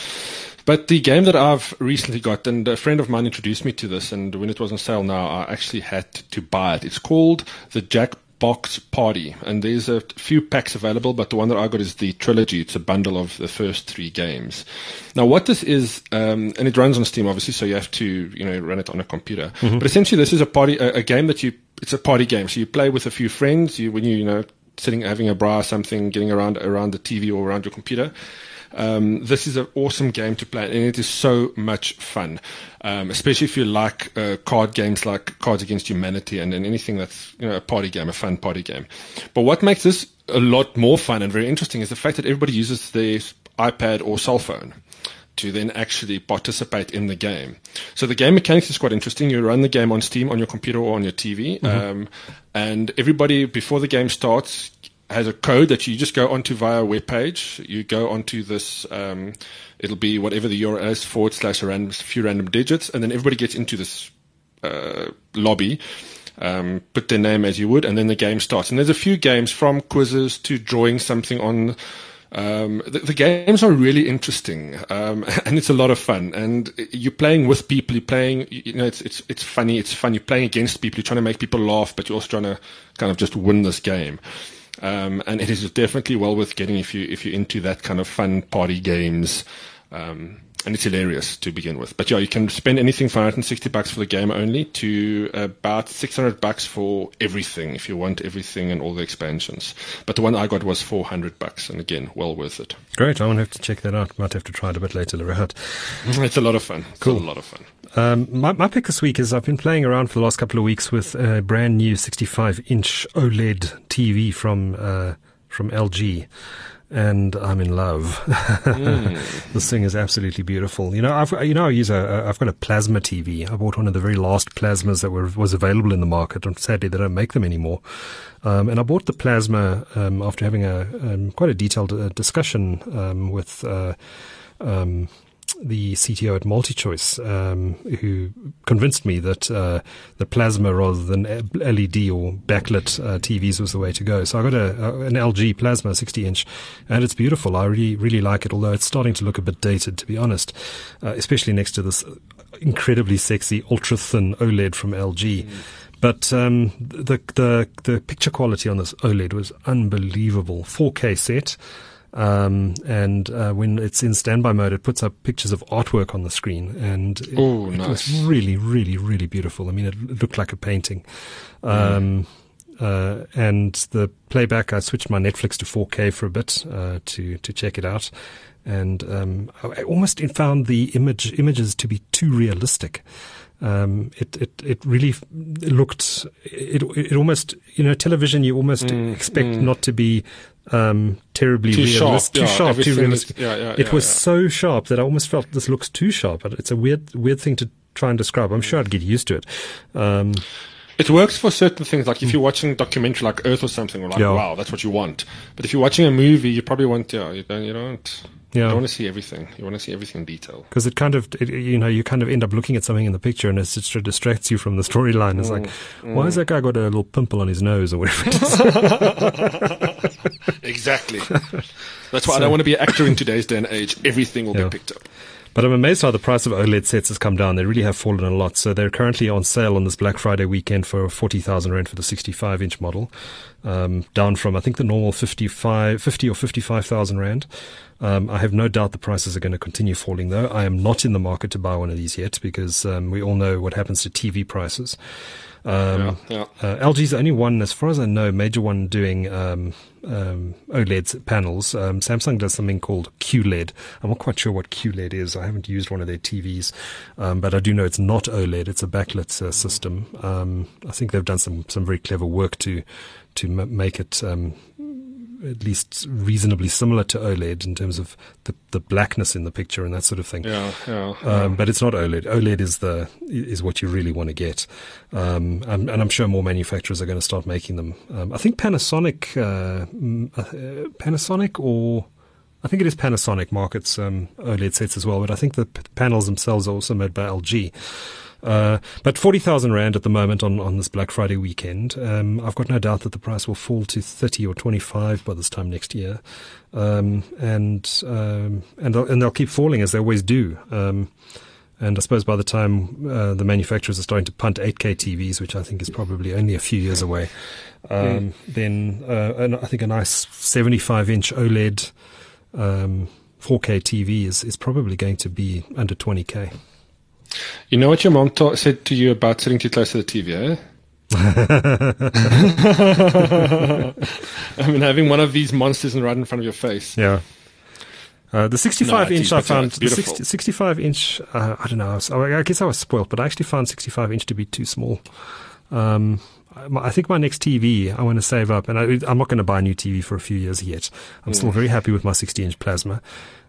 But the game that I've recently got, and a friend of mine introduced me to this, and when it was on sale now, I actually had to buy it. It's called the Jackbox Party, and there's a few packs available, but the one that I got is the trilogy. It's a bundle of the first three games. Now, what this is, um, and it runs on Steam, obviously, so you have to, you know, run it on a computer. Mm-hmm. But essentially, this is a party, a, a game that you, it's a party game. So you play with a few friends. You, when you, you know, sitting having a braai or something, getting around around the TV or around your computer um, this is an awesome game to play, and it is so much fun. Um, especially if you like uh, card games like Cards Against Humanity and, and anything that's you know a party game, a fun party game. But what makes this a lot more fun and very interesting is the fact that everybody uses their iPad or cell phone. to then actually participate in the game. So the game mechanics is quite interesting. You run the game on Steam on your computer or on your TV, mm-hmm. um, and everybody before the game starts has a code that you just go onto via a web page. You go onto this, um, it'll be whatever the URL is forward slash a random, few random digits, and then everybody gets into this uh, lobby. Um, put their name as you would, and then the game starts. And there's a few games from quizzes to drawing something on um, the, the, games are really interesting, um, and it's a lot of fun. And you're playing with people. You're playing, you know, it's it's it's funny. It's fun. You're playing against people. You're trying to make people laugh, but you're also trying to kind of just win this game. Um, and it is definitely well worth getting if you if you're into that kind of fun party games. Um, and it's hilarious to begin with. But yeah, you can spend anything from 160 bucks for the game only to about 600 bucks for everything if you want everything and all the expansions. But the one I got was 400 bucks, and again, well worth it. Great, I'm gonna have to check that out. Might have to try it a bit later, Lorette. It's a lot of fun. Cool, it's a lot of fun. Um, my, my pick this week is I've been playing around for the last couple of weeks with a brand new 65 inch OLED TV from uh, from LG and I'm in love. mm. this thing is absolutely beautiful. You know, I've you know I use a I've got a plasma TV. I bought one of the very last plasmas that were was available in the market, and sadly they don't make them anymore. Um, and I bought the plasma um, after having a um, quite a detailed uh, discussion um, with. Uh, um, the CTO at MultiChoice, um, who convinced me that uh, the plasma rather than LED or backlit uh, TVs was the way to go. So I got a, a, an LG plasma 60 inch, and it's beautiful. I really really like it, although it's starting to look a bit dated, to be honest, uh, especially next to this incredibly sexy ultra thin OLED from LG. Mm. But um, the the the picture quality on this OLED was unbelievable. 4K set. Um, and uh, when it's in standby mode, it puts up pictures of artwork on the screen, and it, Ooh, it nice. was really, really, really beautiful. I mean, it looked like a painting. Um, mm. uh, and the playback, I switched my Netflix to 4K for a bit uh, to to check it out, and um, I almost found the image images to be too realistic. Um, it, it, it really looked, it, it almost, you know, television, you almost mm, expect mm. not to be um, terribly too realistic, sharp, too yeah, sharp, too realistic. Is, yeah, yeah, it was so sharp that I almost felt this looks too sharp. It's a weird, weird thing to try and describe. I'm sure I'd get used to it. Um, it works for certain things, like if you're watching a documentary like Earth or something, or like, wow, that's what you want. But if you're watching a movie, you probably want, yeah, you don't, you don't. Yeah. You don't want to see everything. You want to see everything in detail. Because it kind of, it, you know, you kind of end up looking at something in the picture and it just distracts you from the storyline. It's mm, like, mm. why has that guy got a little pimple on his nose or whatever exactly. That's why so, I don't want to be an actor in today's day and age. Everything will yeah. be picked up. But I'm amazed how the price of OLED sets has come down. They really have fallen a lot. So they're currently on sale on this Black Friday weekend for 40,000 Rand for the 65 inch model, um, down from, I think, the normal 55, 50 or 55,000 Rand. Um, I have no doubt the prices are going to continue falling, though. I am not in the market to buy one of these yet because um, we all know what happens to TV prices. Um, yeah, yeah. Uh, LG's the only one, as far as I know, major one doing um, um, OLED panels. Um, Samsung does something called QLED. I'm not quite sure what QLED is. I haven't used one of their TVs, um, but I do know it's not OLED. It's a backlit uh, system. Um, I think they've done some some very clever work to to m- make it at least reasonably similar to OLED in terms of the, the blackness in the picture and that sort of thing. Yeah, yeah, yeah. Um, but it's not OLED. OLED is the is what you really want to get, um, and, and, I'm sure more manufacturers are going to start making them. Um, I think Panasonic, uh, uh, Panasonic or I think it is Panasonic markets um, OLED sets as well, but I think the p- panels themselves are also made by LG. Uh, but 40,000 Rand at the moment on, on this Black Friday weekend. Um, I've got no doubt that the price will fall to 30 or 25 by this time next year. Um, and, um, and, they'll, and they'll keep falling as they always do. Um, and I suppose by the time uh, the manufacturers are starting to punt 8K TVs, which I think is probably only a few years away, mm. then uh, I think a nice 75 inch OLED um, 4K TV is, is probably going to be under 20K. You know what your mom ta- said to you about sitting too close to the TV, eh? I mean, having one of these monsters right in front of your face. Yeah. Uh, the 65 no, inch I found, the 60, 65 inch, uh, I don't know, I, was, I, guess I was spoiled, but I actually found 65 inch to be too small. Um, I think my next TV, I want to save up, and I, am not going to buy a new TV for a few years yet. I'm mm. still very happy with my 60 inch plasma.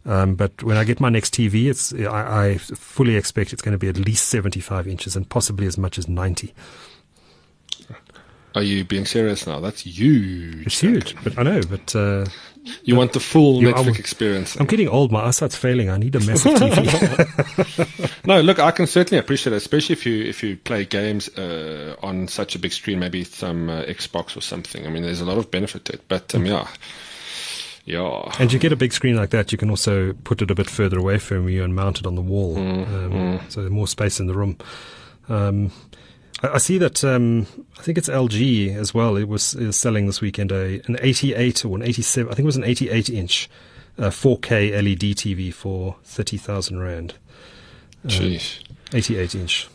Um, but when I get my next TV, it's I, I, fully expect it's going to be at least 75 inches and possibly as much as 90. Are you being serious now? That's huge. It's huge, but I know. But uh, you want the full you, Netflix I'm, experience. I'm getting old. My eyesight's failing. I need a massive TV. no, look, I can certainly appreciate it, especially if you if you play games uh, on such a big screen, maybe some uh, Xbox or something. I mean, there's a lot of benefit to it. But um, yeah. Yeah. And you get a big screen like that, you can also put it a bit further away from you and mount it on the wall. Mm, um, mm. So more space in the room. Um, I, see that um, I think it's LG as well. It was, was selling this weekend a an 88 or an 87. I think it was an 88 inch uh, 4K LED TV for 30,000 rand. Um, Jeez. 88 inch.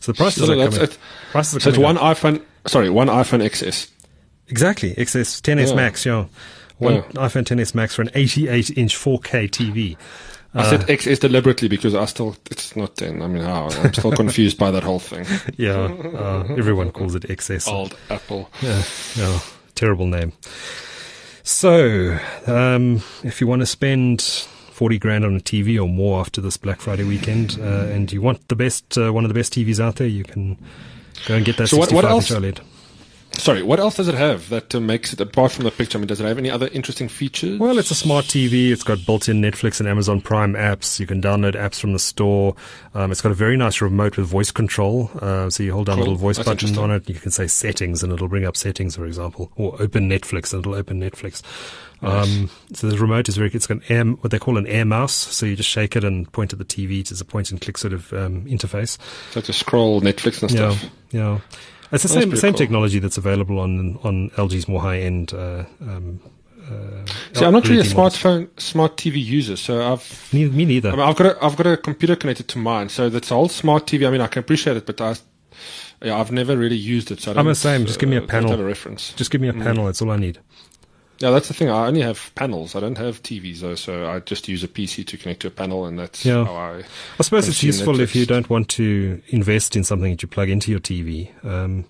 So the prices so are coming. It. Prices are so it's one up. iPhone. Sorry, one iPhone XS. Exactly, XS 10s yeah. Max. Yeah, one yeah. iPhone 10s Max for an 88 inch 4K TV. I uh, said is deliberately because I still it's not 10. I mean, how I'm still confused by that whole thing. Yeah, uh, everyone calls it XS. Old Apple. Yeah, yeah, terrible name. So, um, if you want to spend 40 grand on a TV or more after this Black Friday weekend, uh, and you want the best, uh, one of the best TVs out there, you can go and get that so 65 what, what else? inch OLED. Sorry, what else does it have that uh, makes it, apart from the picture, I mean, does it have any other interesting features? Well, it's a smart TV. It's got built in Netflix and Amazon Prime apps. You can download apps from the store. Um, it's got a very nice remote with voice control. Uh, so you hold down cool. a little voice That's button on it. You can say settings and it'll bring up settings, for example, or open Netflix and it'll open Netflix. Um, so the remote is very, it's got an air, what they call an air mouse. So you just shake it and point at the TV. It's a point and click sort of um, interface. So to scroll Netflix and yeah, stuff. Yeah. It's the same same cool. technology that's available on on LG's more high end. Uh, um, uh, See, I'm not really a smartphone, smart TV user, so I've neither, me neither. I mean, I've got a, I've got a computer connected to mine, so that's all smart TV. I mean, I can appreciate it, but I, yeah, I've never really used it. So I am the same. Just give me a panel. Have a reference. Just give me a mm. panel. Mm. That's all I need. Yeah, that's the thing. I only have panels. I don't have TVs though, so I just use a PC to connect to a panel, and that's yeah. how I. I suppose it's useful Netflix. if you don't want to invest in something that you plug into your TV. Um,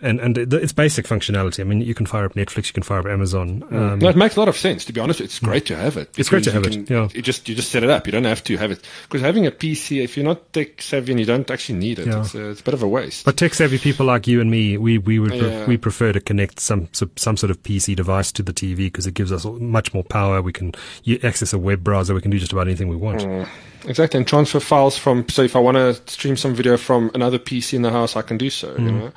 and and it's basic functionality. I mean, you can fire up Netflix, you can fire up Amazon. Mm. Um, no, it makes a lot of sense. To be honest, it's great to have it. It's great to have can, it. Yeah, you just you just set it up. You don't have to have it because having a PC, if you're not tech savvy and you don't actually need it, yeah. it's, a, it's, a, bit of a waste. But tech savvy people like you and me, we we would yeah. we prefer to connect some some sort of PC device to the TV because it gives us much more power. We can access a web browser. We can do just about anything we want. Mm. Exactly, and transfer files from. So if I want to stream some video from another PC in the house, I can do so. Mm. You know.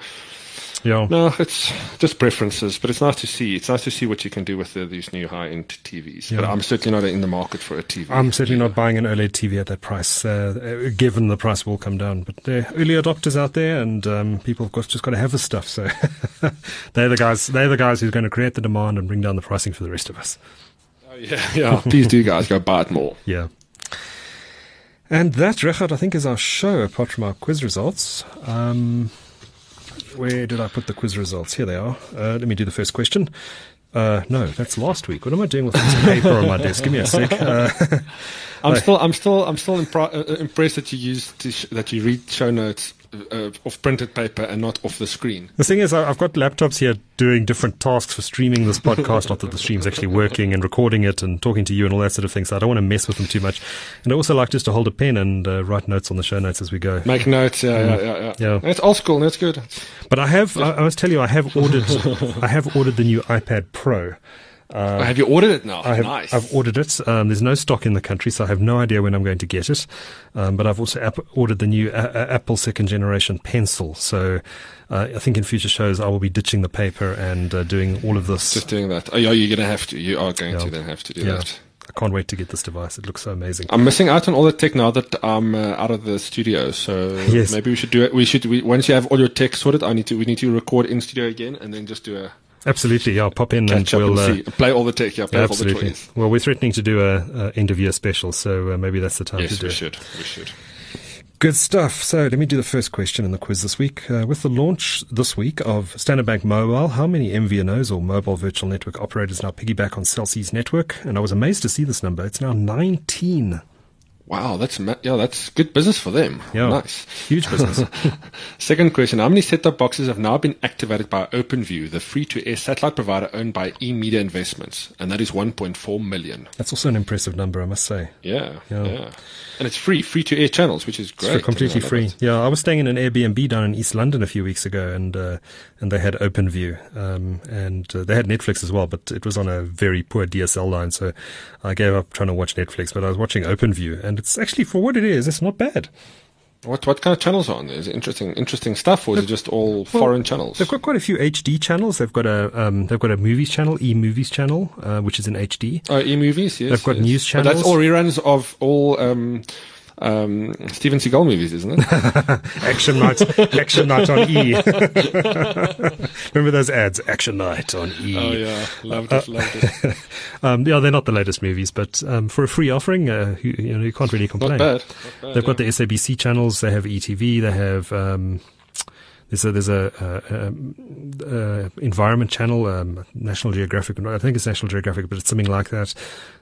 Yeah. No, it's just preferences, but it's nice to see. It's nice to see what you can do with the, these new high-end TVs. Yeah. But I'm certainly not in the market for a TV. I'm certainly not buying an OLED TV at that price, uh, given the price will come down. But there are early adopters out there, and um, people have got, just got to have the stuff. So they're the guys. They're the guys who's going to create the demand and bring down the pricing for the rest of us. Oh, yeah, yeah. Please do, guys, go buy it more. Yeah. And that, Regardt, I think, is our show, apart from our quiz results. Um, where did I put the quiz results? Here they are. Uh, let me do the first question. Uh, no, that's last week. What am I doing with this paper on my desk? Give me a sec. Uh, I'm still, I'm still, I'm still impro- uh, impressed that you use sh- that you read show notes uh, off printed paper and not off the screen. The thing is, I've got laptops here doing different tasks for streaming this podcast. not that the stream's actually working and recording it and talking to you and all that sort of thing. So I don't want to mess with them too much. And I also like just to hold a pen and uh, write notes on the show notes as we go. Make notes, yeah, mm. yeah, yeah, yeah. It's old school. That's good. But I have, I, I must tell you, I have ordered, I have ordered the new iPad Pro. Uh, have you ordered it now? I have, nice. I've ordered it. Um, there's no stock in the country, so I have no idea when I'm going to get it. Um, but I've also ap- ordered the new a- a- Apple second generation pencil. So uh, I think in future shows I will be ditching the paper and uh, doing all of this. Just doing that. Oh, yeah, you're going to have to. You are going yeah. to then have to do yeah. that. I can't wait to get this device. It looks so amazing. I'm missing out on all the tech now that I'm uh, out of the studio. So yes. maybe we should do it. We should. We, once you have all your tech sorted, I need to. We need to record in studio again and then just do a Absolutely, yeah. Pop in Catch and we'll and uh, play all the tech. Yeah, play absolutely. all the toys. Well, we're threatening to do a, a end of year special, so uh, maybe that's the time yes, to do it. we it. should. We should. Good stuff. So let me do the first question in the quiz this week. Uh, with the launch this week of Standard Bank Mobile, how many MVNOs or mobile virtual network operators now piggyback on Cell C's network? And I was amazed to see this number. It's now 19. Wow, that's yeah, that's good business for them. Yeah, nice, huge business. Second question: How many set-top boxes have now been activated by OpenView, the free-to-air satellite provider owned by eMedia Investments, and that is 1.4 million. That's also an impressive number, I must say. Yeah, yeah, yeah. and it's free, free-to-air channels, which is great. It's completely free. It. Yeah, I was staying in an Airbnb down in East London a few weeks ago, and uh, and they had OpenView, um, and uh, they had Netflix as well, but it was on a very poor DSL line, so I gave up trying to watch Netflix. But I was watching OpenView, and it's actually for what it is, it's not bad. What what kind of channels are on there? Is it interesting interesting stuff, or is it just all well, foreign channels? They've got quite a few HD channels. They've got a um, they've got a movies channel, e movies channel, uh, which is in HD. Oh, e movies. Yes. They've got yes. news channels. But that's all reruns of all um, um, Steven Seagal movies, isn't it? Action Night, Action Night on E. Remember those ads? Action Night on E. Oh yeah, loved it, loved it. um, yeah, they're not the latest movies, but um, for a free offering, uh, you, you, know, you can't really complain. Not bad. Not bad They've yeah. got the SABC channels. They have ETV. They have. Um, there's a, there's a, a, a, environment channel, um, National Geographic. I think it's National Geographic, but it's something like that.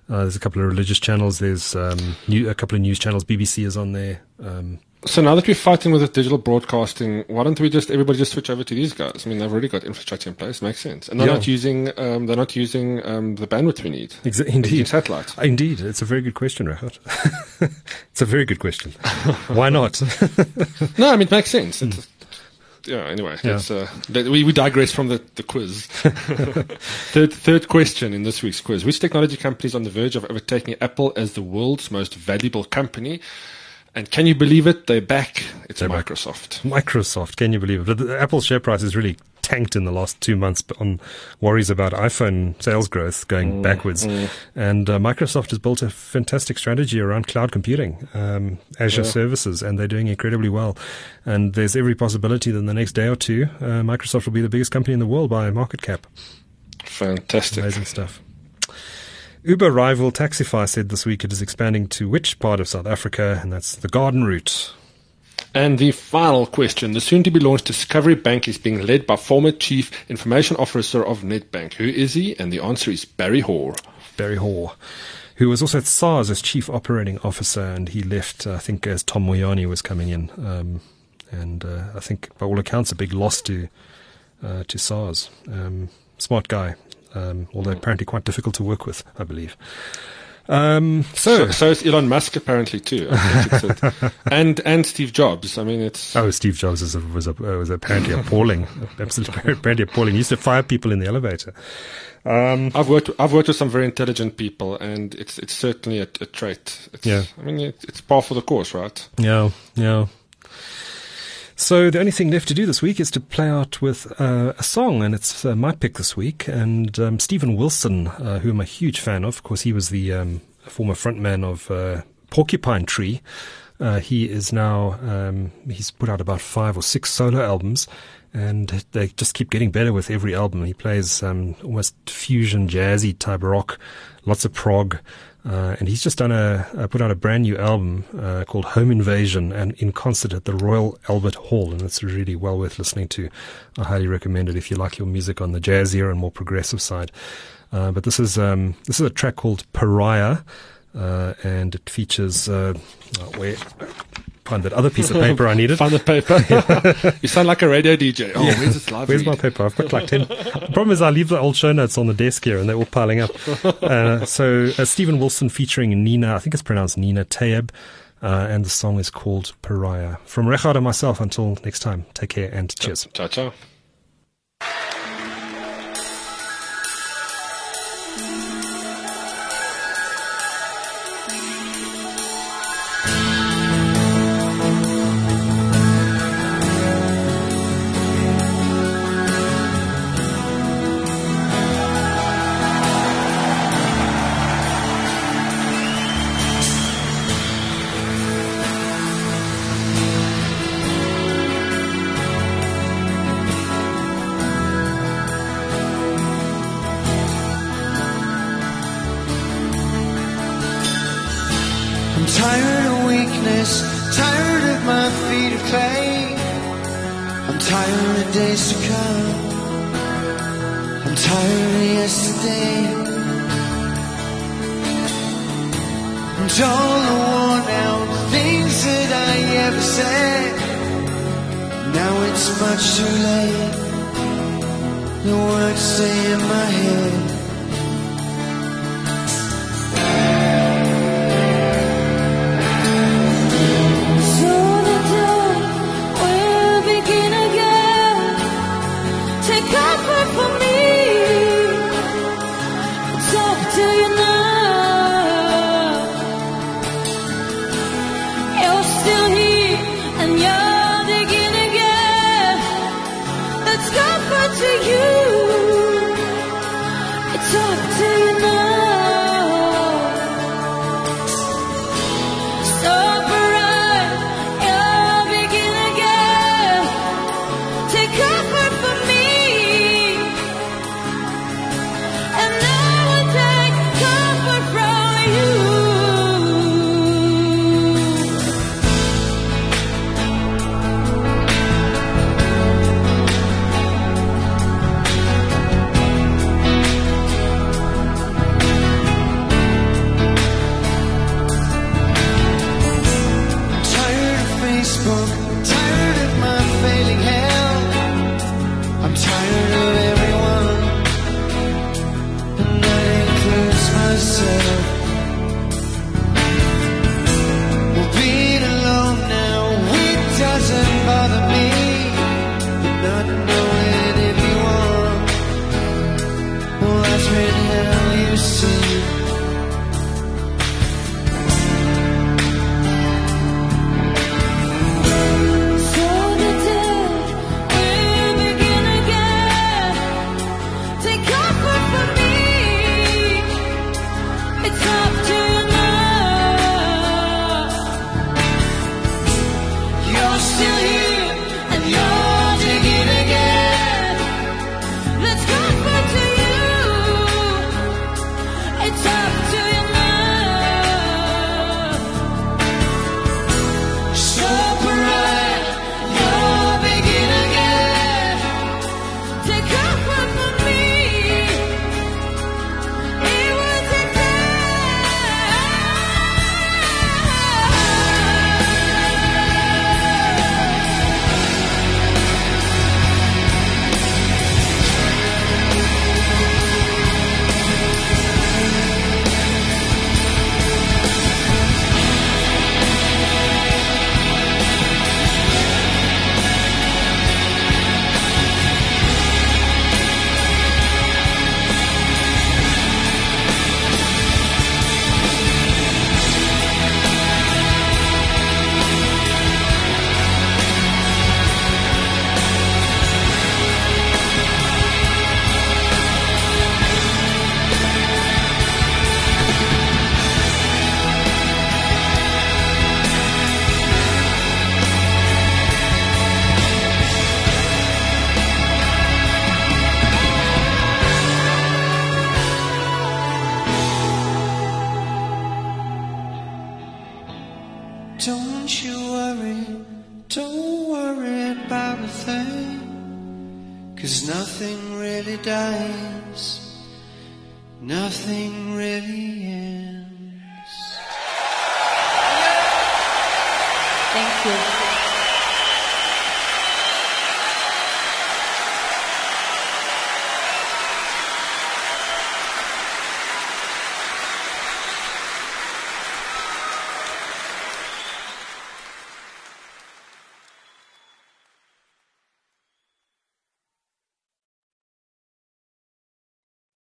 Uh, there's a couple of religious channels. There's um, new, a couple of news channels. BBC is on there. Um, so now that we're fighting with the digital broadcasting, why don't we just everybody just switch over to these guys? I mean, they've already got infrastructure in place. Makes sense, and they're Yeah. not using um, they're not using um, the bandwidth we need. Exa- indeed. satellite. Indeed, it's a very good question, Regardt. it's a very good question. Why not? No, I mean it makes sense. It's, yeah. Anyway, Yeah. that's, uh, we we digress from the the quiz. third third question in this week's quiz: Which technology company is on the verge of overtaking Apple as the world's most valuable company? And can you believe it? They're back. It's They're back. Microsoft. Microsoft, can you believe it? The, the Apple's share price has really tanked in the last two months on worries about iPhone sales growth going backwards. And uh, Microsoft has built a fantastic strategy around cloud computing, um, Azure services, and they're doing incredibly well. And there's every possibility that in the next day or two, uh, Microsoft will be the biggest company in the world by market cap. Fantastic. Amazing stuff. Uber rival Taxify said this week it is expanding to which part of South Africa, and that's the Garden Route. And the final question. The soon to be launched Discovery Bank is being led by former Chief Information Officer of Nedbank. Who is he? And the answer is Barry Hoare. Barry Hoare, who was also at SARS as Chief Operating Officer, and he left, I think, as Tom Moyane was coming in. Um, and uh, I think, by all accounts, a big loss to uh, to SARS. Um, smart guy, um, although apparently quite difficult to work with, I believe. Um, so, So, so is Elon Musk apparently too. I think it's it. and and Steve Jobs. I mean, it's Oh, Steve Jobs was, was, uh, was apparently appalling. Absolutely, apparently appalling. He used to fire people in the elevator. Um, I've worked I've worked with some very intelligent people, and it's it's certainly a, a trait. It's, Yeah. I mean, it, it's par for the course, right? yeah, yeah. So the only thing left to do this week is to play out with uh, a song, and it's uh, my pick this week. And um, Steven Wilson, uh, who I'm a huge fan of, of course, he was the um, former frontman of uh, Porcupine Tree. Uh, he is now um, he's put out about five or six solo albums, and they just keep getting better with every album. He plays um, almost fusion jazzy type rock, lots of prog. Uh, and he's just done a put out a brand new album uh, called Home Invasion, and in concert at the Royal Albert Hall, and it's really well worth listening to. I highly recommend it if you like your music on the jazzier and more progressive side. Uh, but this is um, this is a track called Pariah, uh, and it features uh, where find that other piece of paper I needed. Find the paper. you sound like a radio DJ. Oh, where's this live Where's read? my paper? I've got like 10. the problem is I leave the old show notes on the desk here and they're all piling up. Uh, so uh, Steven Wilson featuring Nina, I think it's pronounced Nina Tayeb, uh, and the song is called Pariah. From Regardt and myself, until next time, take care and cheers. Ciao, ciao.